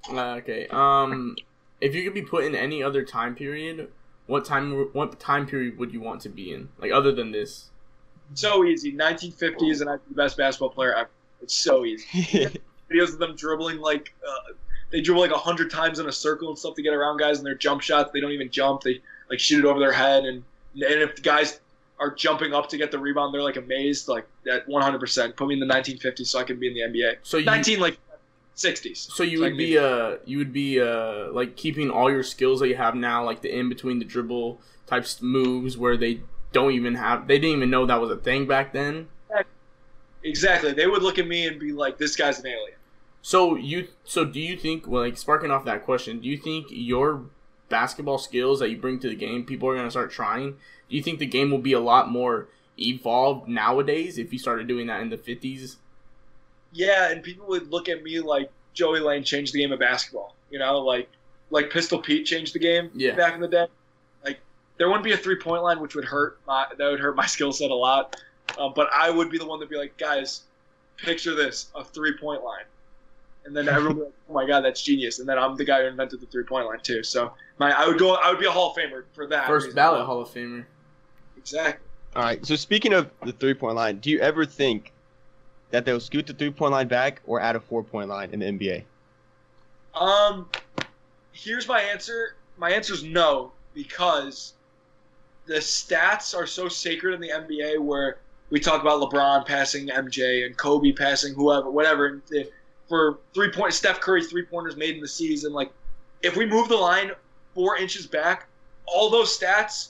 Uh, okay. Um, if you could be put in any other time period, what time what time period would you want to be in? Like other than this. So easy. 1950s, and I'm the best basketball player ever. It's so easy. Videos of them dribbling like uh, they dribble like a hundred times in a circle and stuff to get around guys, and their jump shots they don't even jump. They like shoot it over their head, and and if the guys are jumping up to get the rebound, they're like amazed. Like that 100. percent Put me in the 1950s so I can be in the NBA. So you 19 like 60s. So you So would can be uh you would be uh like keeping all your skills that you have now, like the in between the dribble types moves where they don't even have they didn't even know that was a thing back then. Exactly. They would look at me and be like, "This guy's an alien." So you so do you think well, like sparking off that question, do you think your basketball skills that you bring to the game, people are gonna start trying? Do you think the game will be a lot more evolved nowadays if you started doing that in the fifties? Yeah, and people would look at me like Joey Lane changed the game of basketball. You know, like like Pistol Pete changed the game Yeah. back in the day. Like there wouldn't be a three point line, which would hurt my that would hurt my skill set a lot. Um, but I would be the one to be like, guys, picture this a three point line, and then everyone like, oh my god, that's genius. And then I'm the guy who invented the three point line too. So my I would go I would be a Hall of Famer for that. First reason. ballot Hall of Famer. Exactly. All right. So speaking of the three point line, do you ever think that they'll scoot the three point line back or add a four point line in the NBA? Um, here's my answer. My answer is no because the stats are so sacred in the NBA. Where we talk about LeBron passing MJ and Kobe passing whoever, whatever. For three point, Steph Curry three pointers made in the season. Like, if we move the line four inches back, all those stats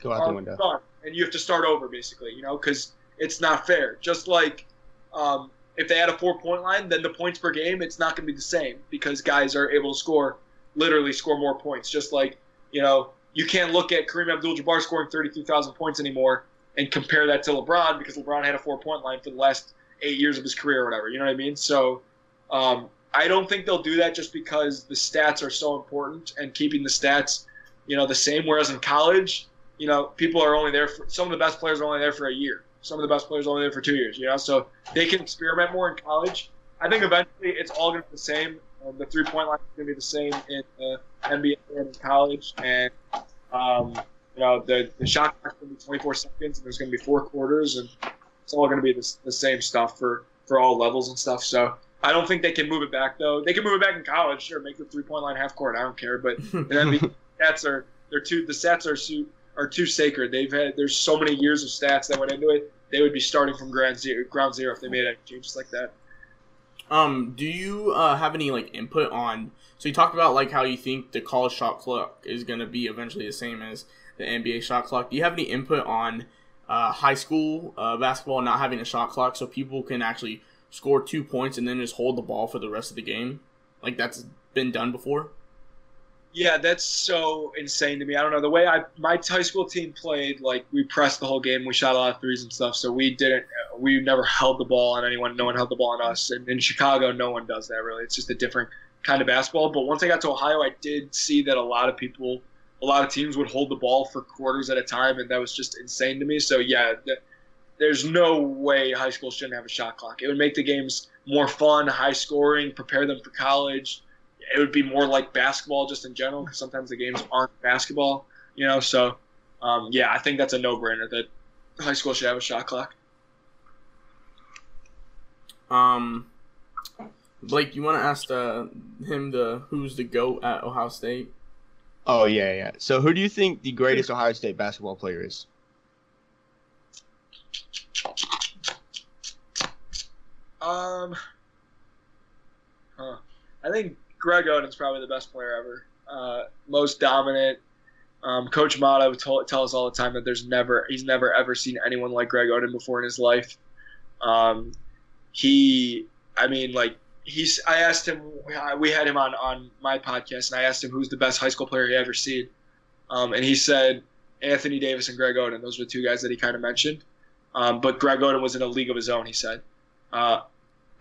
Go out the window. and you have to start over basically. You know, because it's not fair. Just like um, if they had a four point line, then the points per game it's not going to be the same because guys are able to score literally score more points. Just like you know, you can't look at Kareem Abdul-Jabbar scoring thirty three thousand points anymore and compare that to LeBron because LeBron had a four point line for the last eight years of his career or whatever. You know what I mean? So. Um, I don't think they'll do that just because the stats are so important and keeping the stats, you know, the same. Whereas in college, you know, people are only there for some of the best players are only there for a year. Some of the best players are only there for two years. You know, so they can experiment more in college. I think eventually it's all going to be the same. Um, the three point line is going to be the same in NBA and in college, and um, you know the the shot clock is going to be 24 seconds, and there's going to be four quarters, and it's all going to be the, the same stuff for for all levels and stuff. So. I don't think they can move it back though. They can move it back in college, sure. Make the three point line half court. I don't care, but the stats are they're too the stats are too are too sacred. They've had there's so many years of stats that went into it. They would be starting from ground zero, ground zero if they made any changes like that. Um, do you uh, have any like input on? So you talked about like how you think the college shot clock is going to be eventually the same as the NBA shot clock. Do you have any input on uh, high school uh, basketball not having a shot clock so people can actually score two points and then just hold the ball for the rest of the game? Like that's been done before. Yeah, that's so insane to me. I don't know the way I my high school team played. Like we pressed the whole game. We shot a lot of threes and stuff. So we didn't. We never held the ball on anyone. No one held the ball on us. And in Chicago, no one does that really. It's just a different kind of basketball. But once I got to Ohio, I did see that a lot of people, a lot of teams would hold the ball for quarters at a time, and that was just insane to me. So yeah, there's no way high school shouldn't have a shot clock. It would make the games more fun, high scoring, prepare them for college it would be more like basketball just in general because sometimes the games aren't basketball, you know. So, um, yeah, I think that's a no-brainer that high school should have a shot clock. Um, Blake, you want to ask uh, him the who's the goat at Ohio State? Oh yeah, yeah. So who do you think the greatest Ohio State basketball player is? Um, huh. I think Greg Oden's probably the best player ever. Uh, most dominant. Um, Coach Matta told, tell us all the time that there's never he's never ever seen anyone like Greg Oden before in his life. Um, he, I mean, like he's. I asked him. We had him on on my podcast, and I asked him who's the best high school player he ever seen, um, and he said Anthony Davis and Greg Oden. Those were the two guys that he kind of mentioned. Um, but Greg Oden was in a league of his own. He said. Uh,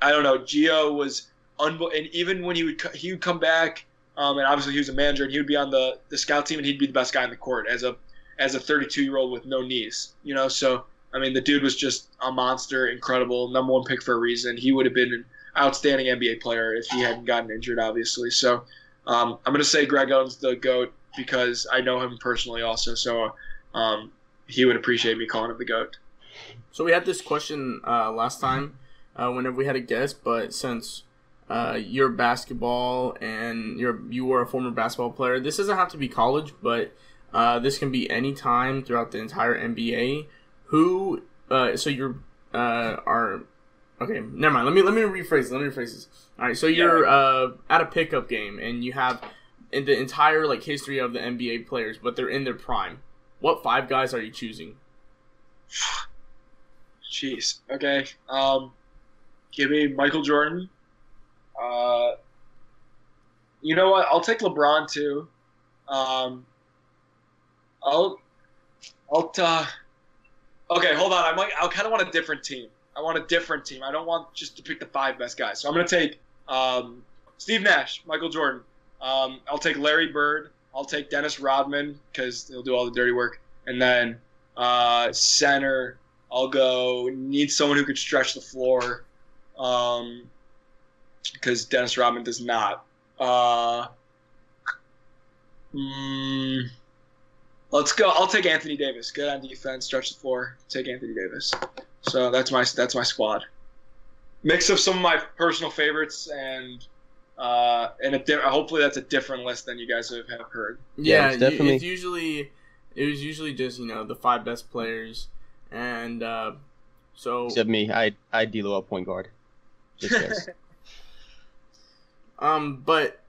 I don't know. Gio was and even when he would he would come back, um, and obviously he was a manager, and he would be on the, the scout team, and he'd be the best guy in the court as a as a 32 year old with no knees. You know, so I mean, the dude was just a monster, incredible, number one pick for a reason. He would have been an outstanding NBA player if he hadn't gotten injured, obviously. So um, I'm gonna say Greg Oden's the goat because I know him personally also. So um, he would appreciate me calling him the goat. So we had this question uh, last time uh, whenever we had a guest, but since uh, you're basketball and you're you were a former basketball player, this doesn't have to be college, but uh, this can be any time throughout the entire NBA. Who? Uh, so you're uh, are Okay, never mind. Let me let me rephrase. Let me rephrase this. All right, so you're uh, at a pickup game and you have in the entire like history of the NBA players, but they're in their prime. What five guys are you choosing? Jeez. Okay. Um, give me Michael Jordan. Uh, you know what? I'll take LeBron too. Um, I'll, I'll. Uh, okay, hold on. I might. I kind of want a different team. I want a different team. I don't want just to pick the five best guys. So I'm gonna take um, Steve Nash, Michael Jordan. Um, I'll take Larry Bird. I'll take Dennis Rodman because he'll do all the dirty work. And then uh, center, I'll go need someone who could stretch the floor because Dennis Rodman does not. Uh, mm, let's go. I'll take Anthony Davis. Good on defense, stretch the floor. Take Anthony Davis. So that's my that's my squad. Mix of some of my personal favorites and uh, and a di- hopefully that's a different list than you guys have, have heard. Yeah, it's definitely- It's usually it was usually just you know the five best players, and uh, so Except me, I I D'Lo at point guard. Um, but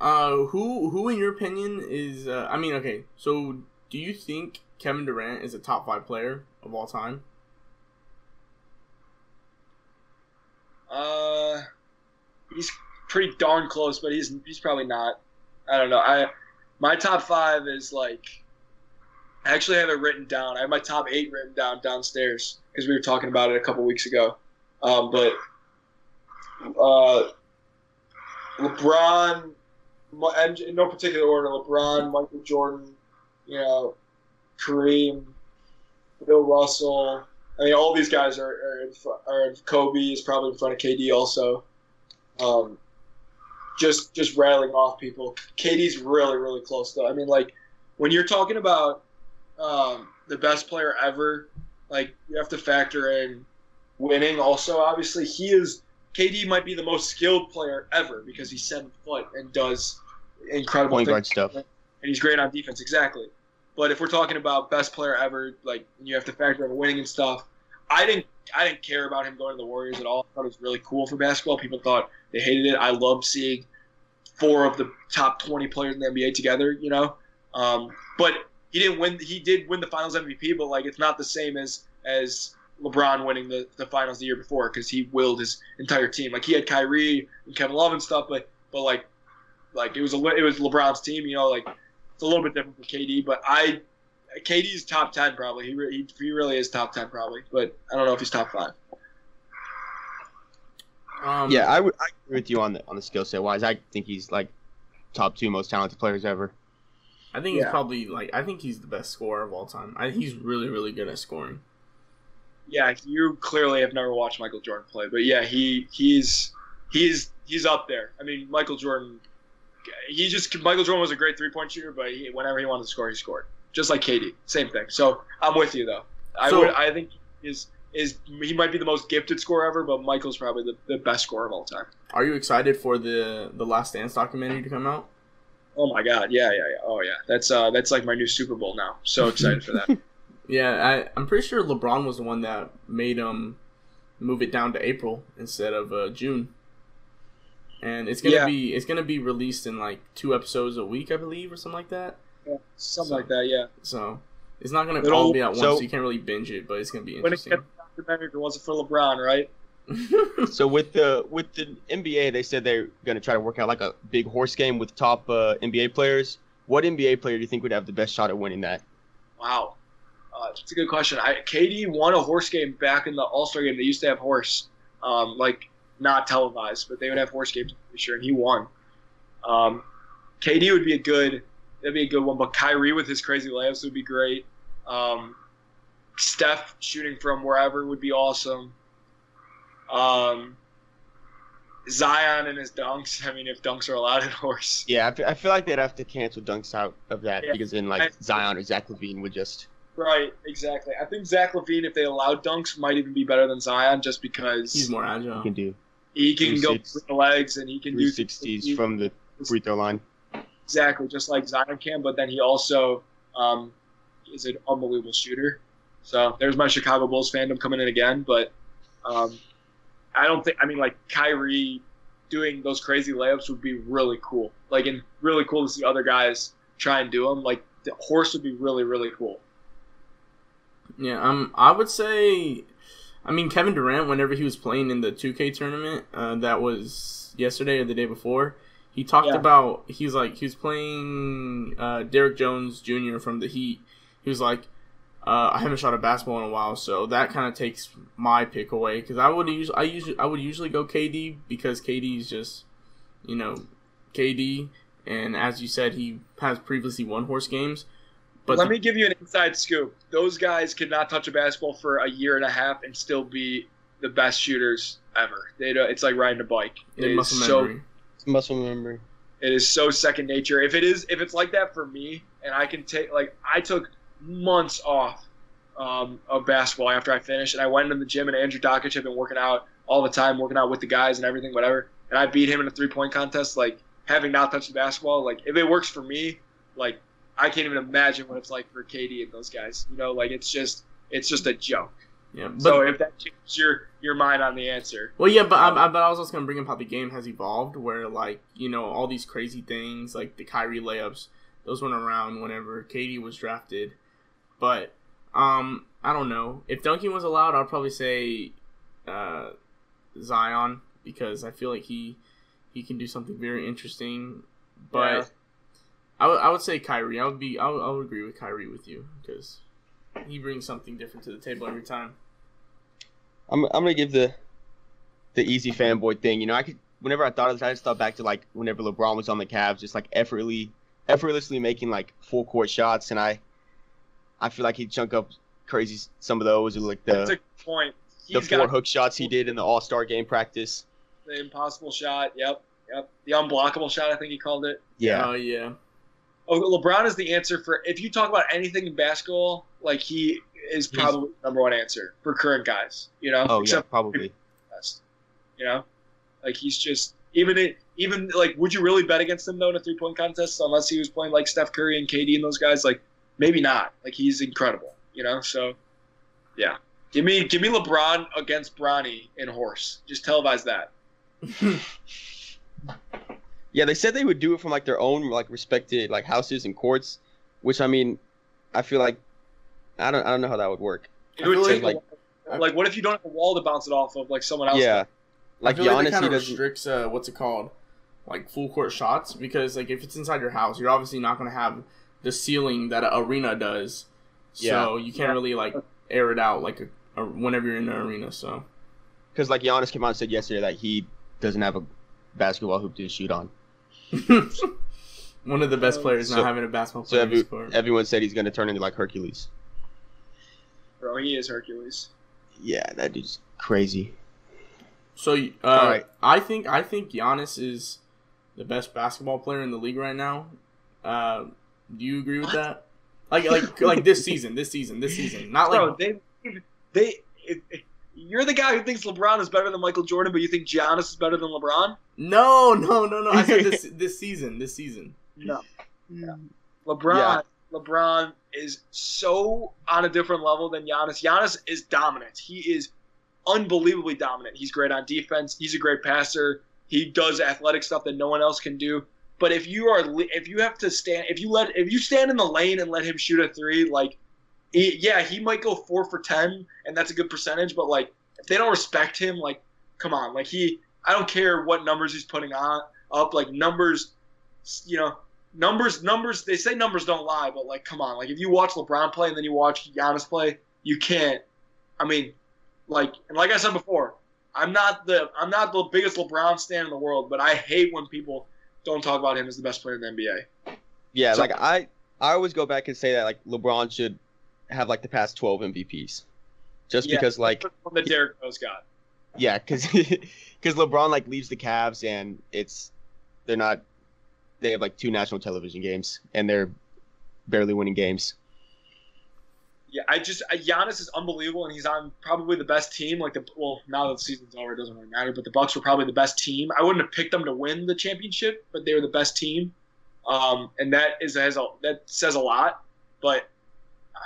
uh, who who in your opinion is? Uh, I mean, okay, so do you think Kevin Durant is a top five player of all time? Uh, he's pretty darn close, but he's he's probably not. I don't know. I my top five is like I actually have it written down. I have my top eight written down downstairs because we were talking about it a couple weeks ago. Um, but uh, LeBron, and in no particular order, LeBron, Michael Jordan, you know, Kareem, Bill Russell. I mean, all these guys are are, in Kobe is probably in front of KD also. Um, just just rattling off people. KD's really really close though. I mean, like when you're talking about um, the best player ever, like you have to factor in winning. Also, obviously, he is KD might be the most skilled player ever because he's seven foot and does incredible point guard stuff. and he's great on defense. Exactly. But if we're talking about best player ever, like you have to factor in winning and stuff. I didn't. I didn't care about him going to the Warriors at all. I thought it was really cool for basketball. People thought they hated it. I loved seeing four of the top twenty players in the NBA together. You know, um, but he didn't win. He did win the Finals MVP, but like it's not the same as as LeBron winning the, the Finals the year before because he willed his entire team. Like he had Kyrie and Kevin Love and stuff, but but like like it was a it was LeBron's team. You know, like it's a little bit different for KD, but I KD's top ten probably. He, re- he he really is top ten probably, but I don't know if he's top five. Um, Yeah, I would I agree with you on the on the skill set wise. I think he's like top two most talented players ever. I think he's probably like I think he's the best scorer of all time. I, he's really really good at scoring. Yeah, you clearly have never watched Michael Jordan play, but yeah, he he's he's he's up there. I mean, Michael Jordan. He just Michael Jordan was a great three point shooter, but he, whenever he wanted to score, he scored. Just like KD, same thing. So I'm with you though. I So- would I think is is he might be the most gifted scorer ever, but Michael's probably the, the best scorer of all time. Are you excited for the the Last Dance documentary to come out? Oh my god, yeah, yeah, yeah. Oh yeah, that's uh that's like my new Super Bowl now. So excited for that. Yeah, I, I'm pretty sure LeBron was the one that made him move it down to April instead of uh, June. And it's gonna Yeah. be it's gonna be released in like two episodes a week, I believe, or something like that. Yeah, something like that. Yeah. So it's not gonna It'll- all be at once. so- so you can't really binge it, but it's gonna be When it interesting. gets documentary, if it wasn't for LeBron, right? So with the with the NBA, they said they're gonna try to work out like a big horse game with top uh, NBA players. What NBA player do you think would have the best shot at winning that? Wow, uh, that's a good question. I, KD won a horse game back in the All Star game. They used to have horse, um, like not televised, but they would have horse games. I'm sure, and he won. Um, KD would be a good, that'd be a good one. But Kyrie with his crazy layups would be great. Um, Steph shooting from wherever would be awesome. Um, Zion and his dunks. I mean, if dunks are allowed in horse. Yeah, I fe- I feel like they'd have to cancel dunks out of that Yeah. because then like I- Zion or Zach LaVine would just Right, exactly. I think Zach LaVine, if they allowed dunks, might even be better than Zion, just because He's more agile. He can do he can go 360 with the legs and he can do 360s from the free throw line. exactly just like Zion can. But then he also um, is an unbelievable shooter. So there's my Chicago Bulls fandom coming in again. But um, I don't think. I mean, like Kyrie doing those crazy layups would be really cool. Like, and really cool to see other guys try and do them. Like, the horse would be really, really cool. Yeah, um, I would say, I mean, Kevin Durant, whenever he was playing in the 2K tournament, uh, that was yesterday or the day before, he talked Yeah. about, he's like, he was playing uh, Derrick Jones Jr. from the Heat. He was like, uh, I haven't shot a basketball in a while, so that kind of takes my pick away because I would usually, I usually, I would usually go KD because KD is just, you know, KD, and as you said, he has previously won horse games. But Let the- me give you an inside scoop. Those guys could not touch a basketball for a year and a half and still be the best shooters ever. They don't, it's like riding a bike. the It is muscle so memory. Muscle memory. It is so second nature. If it is, if it's like that for me, and I can take like I took months off um, of basketball after I finished, and I went into the gym, and Andrew Dakich had been working out all the time, working out with the guys and everything, whatever. And I beat him in a three point contest. Like having not touched the basketball, like if it works for me, like I can't even imagine what it's like for KD and those guys. You know, like it's just it's just a joke. Yeah, but so if that changes your your mind on the answer, Well, yeah, but I, I, but I was also gonna bring up how the game has evolved, where like you know all these crazy things, like the Kyrie layups, those went around whenever KD was drafted. But um, I don't know if Duncan was allowed. I'd probably say uh, Zion because I feel like he he can do something very interesting. But Yeah. I would I would say Kyrie. I would be I would, I would agree with Kyrie with you because he brings something different to the table every time. I'm I'm gonna give the the easy fanboy thing. You know, I could whenever I thought of this, I just thought back to like whenever LeBron was on the Cavs, just like effortlessly effortlessly making like full court shots, and I I feel like he'd chunk up crazy some of those, or like that's a the good point. the He's four got hook shots he did in the All Star game practice. the impossible shot. Yep, yep. The unblockable shot. I think he called it. Yeah, Oh yeah. Oh, LeBron is the answer for if you talk about anything in basketball, like he is probably the number one answer for current guys. You know, oh yeah, except probably. best. You know, like he's just even it even like would you really bet against him though in a three point contest unless he was playing like Steph Curry and KD and those guys? Like maybe not. Like he's incredible. You know, so yeah. Give me give me LeBron against Bronny in horse. Just televise that. Yeah, they said they would do it from like their own like respected like houses and courts, which I mean, I feel like I don't I don't know how that would work. It would take like- like, like what if you don't have a wall to bounce it off of like someone else? Yeah, like I feel like Giannis, that kind he of restricts uh, what's it called, like full court shots because like if it's inside your house, you're obviously not going to have the ceiling that an arena does. So you can't Yeah. really like air it out like a, a, whenever you're in the arena. So Because like Giannis came out and said yesterday that he doesn't have a basketball hoop to shoot on. one of the best players So- not having a basketball So every, everyone said he's gonna turn into like Hercules. Bro, he is Hercules. Yeah, that dude's crazy. So uh, Alright. I think I think Giannis is the best basketball player in the league right now. Uh, do you agree with What? that? Like like like this season, this season, this season, not like they they if, if- you're the guy who thinks LeBron is better than Michael Jordan, but you think Giannis is better than LeBron? no no no no. I said this this season, this season. No. LeBron LeBron is so on a different level than Giannis. Giannis is dominant. He is unbelievably dominant. He's great on defense. He's a great passer. He does athletic stuff that no one else can do. But if you are if you have to stand if you let if you stand in the lane and let him shoot a three, like he, yeah, he might go four for ten, and that's a good percentage. But like if they don't respect him, like come on, like he I don't care what numbers he's putting on up, like numbers, you know, numbers numbers they say numbers don't lie but like come on like if you watch lebron play and then you watch Giannis play you can't i mean like and like i said before i'm not the i'm not the biggest lebron stan in the world but i hate when people don't talk about him as the best player in the nba Yeah, So- like I I always go back and say that like LeBron should have like the past twelve MVPs, just Yeah. because like from the derrick rose got yeah, because because LeBron like leaves the Cavs and it's they're not they have like two national television games and they're barely winning games. Yeah i just Giannis is unbelievable and he's on probably the best team like the well now that the season's over it doesn't really matter but the bucks were probably the best team i wouldn't have picked them to win the championship but they were the best team um, and that is has a, that says a lot. But uh,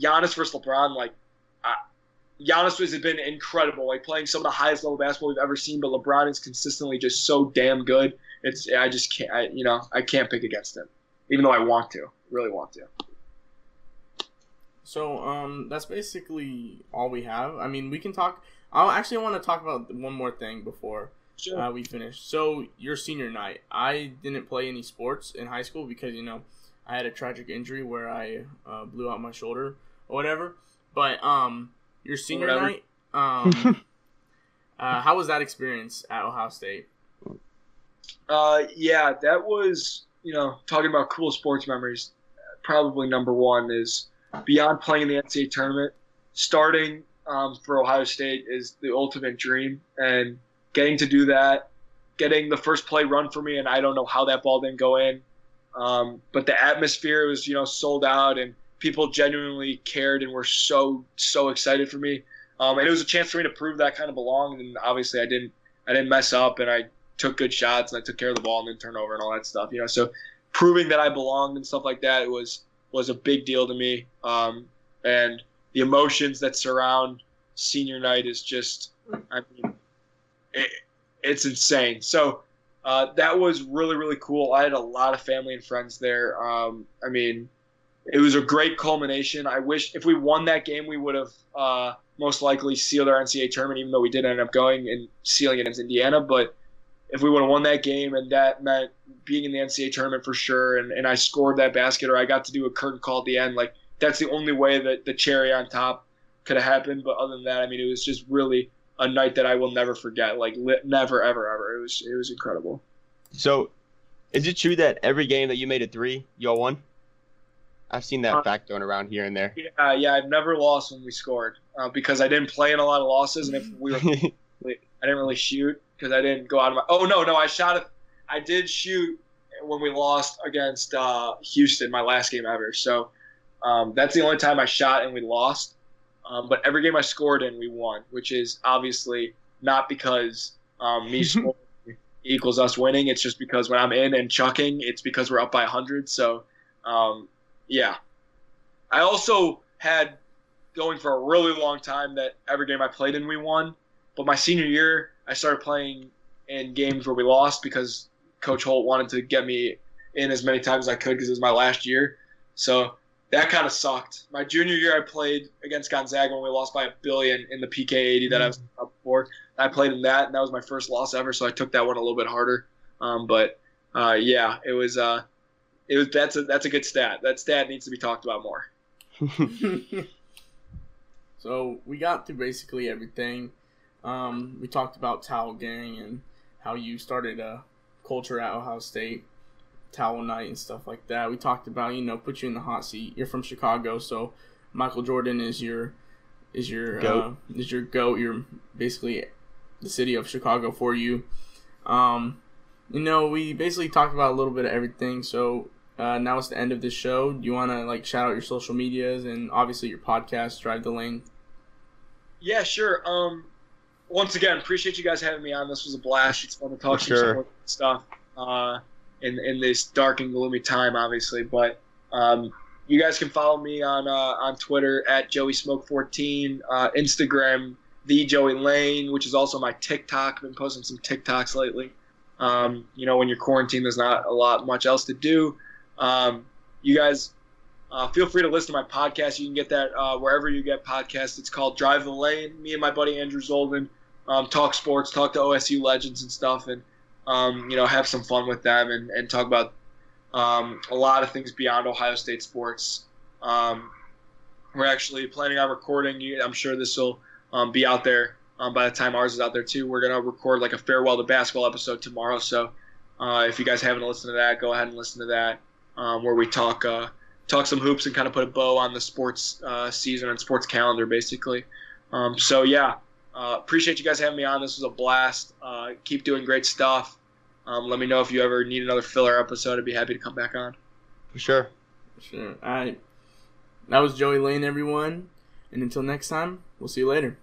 Giannis versus LeBron, like, uh, Giannis has been incredible, like playing some of the highest level basketball we've ever seen. But LeBron is consistently just so damn good. It's I just can't, I, you know, I can't pick against him, even though I want to, really want to. So um, that's basically all we have. I mean, we can talk. I actually want to talk about one more thing before Sure. uh, we finish. So your senior night, I didn't play any sports in high school because you know I had a tragic injury where I uh, blew out my shoulder or whatever. But um, your senior Whatever. night, um, uh, how was that experience at Ohio State? Uh, yeah, that was you know talking about cool sports memories. Probably number one is beyond playing in the NCAA tournament. Starting um, for Ohio State is the ultimate dream, and getting to do that, getting the first play run for me, and I don't know how that ball didn't go in, um, but the atmosphere was you know sold out, and people genuinely cared and were so so excited for me. Um, and it was a chance for me to prove that I kind of belonged, and obviously I didn't I didn't mess up, and I took good shots and I took care of the ball and didn't turn over and all that stuff. You know, so proving that I belonged and stuff like that it was was a big deal to me. Um, and the emotions that surround senior night is just, I mean, it, it's insane. So uh, that was really really cool. I had a lot of family and friends there. Um, I mean, it was a great culmination. I wish if we won that game, we would have uh, most likely sealed our NCAA tournament, even though we did end up going and sealing it against Indiana. But if we would have won that game and that meant being in the NCAA tournament for sure, and, and I scored that basket or I got to do a curtain call at the end, like that's the only way that the cherry on top could have happened. But other than that, I mean, it was just really a night that I will never forget. Like li- never, ever, ever. It was it was incredible. So, is it true that every game that you made a three, y'all won? I've seen that Uh, fact going around here and there. Yeah, yeah. I've never lost when we scored uh, because I didn't play in a lot of losses, and if we were I didn't really shoot because I didn't go out of my. Oh no, no, I shot it. I did shoot when we lost against uh, Houston, my last game ever. So um, that's the only time I shot and we lost. Um, but every game I scored in, we won, which is obviously not because um, me scoring equals us winning. It's just because when I'm in and chucking, it's because we're up by 100. So um, yeah. I also had going for a really long time that every game I played in, we won. But my senior year, I started playing in games where we lost because Coach Holt wanted to get me in as many times as I could because it was my last year. So that kind of sucked. My junior year, I played against Gonzaga when we lost by a billion in the PK 80 that I was up for. I played in that, and that was my first loss ever. So I took that one a little bit harder. Um, but uh, yeah, it was. Uh, it was that's a that's a good stat. That stat needs to be talked about more. so we got through basically everything. Um, we talked about Towel Gang and how you started a culture at Ohio State, Towel Night and stuff like that. We talked about you know put you in the hot seat. You're from Chicago, so Michael Jordan is your is your Goat. Uh, is your goat. You're basically the city of Chicago for you. Um, you know, we basically talked about a little bit of everything. So uh, now it's the end of the show. Do you want to like shout out your social medias and obviously your podcast, Drive the Lane? Yeah, sure. Um, once again, appreciate you guys having me on. This was a blast. It's fun to talk to some sure. more stuff uh, in in this dark and gloomy time, obviously. But um, you guys can follow me on uh, on Twitter at Joey Smoke 14, uh, Instagram the Joey Lane, which is also my TikTok. I've been posting some TikToks lately. Um, you know, when you're quarantined, there's not a lot much else to do. Um, you guys uh, feel free to listen to my podcast. You can get that uh, wherever you get podcasts. It's called Drive the Lane. Me and my buddy Andrew Zolden um, talk sports, talk to OSU legends and stuff, and um, you know have some fun with them and, and talk about um, a lot of things beyond Ohio State sports. Um, we're actually planning on recording. I'm sure this will um, be out there um, by the time ours is out there too. We're gonna record like a farewell to basketball episode tomorrow. So uh, if you guys haven't listened to that, go ahead and listen to that, where we talk uh, talk some hoops and kind of put a bow on the sports uh, season and sports calendar, basically. So yeah, uh, appreciate you guys having me on. This was a blast. Uh, keep doing great stuff. Um, let me know if you ever need another filler episode. I'd be happy to come back on. For sure. Sure. All right. That was Joey Lane, everyone. And until next time, we'll see you later.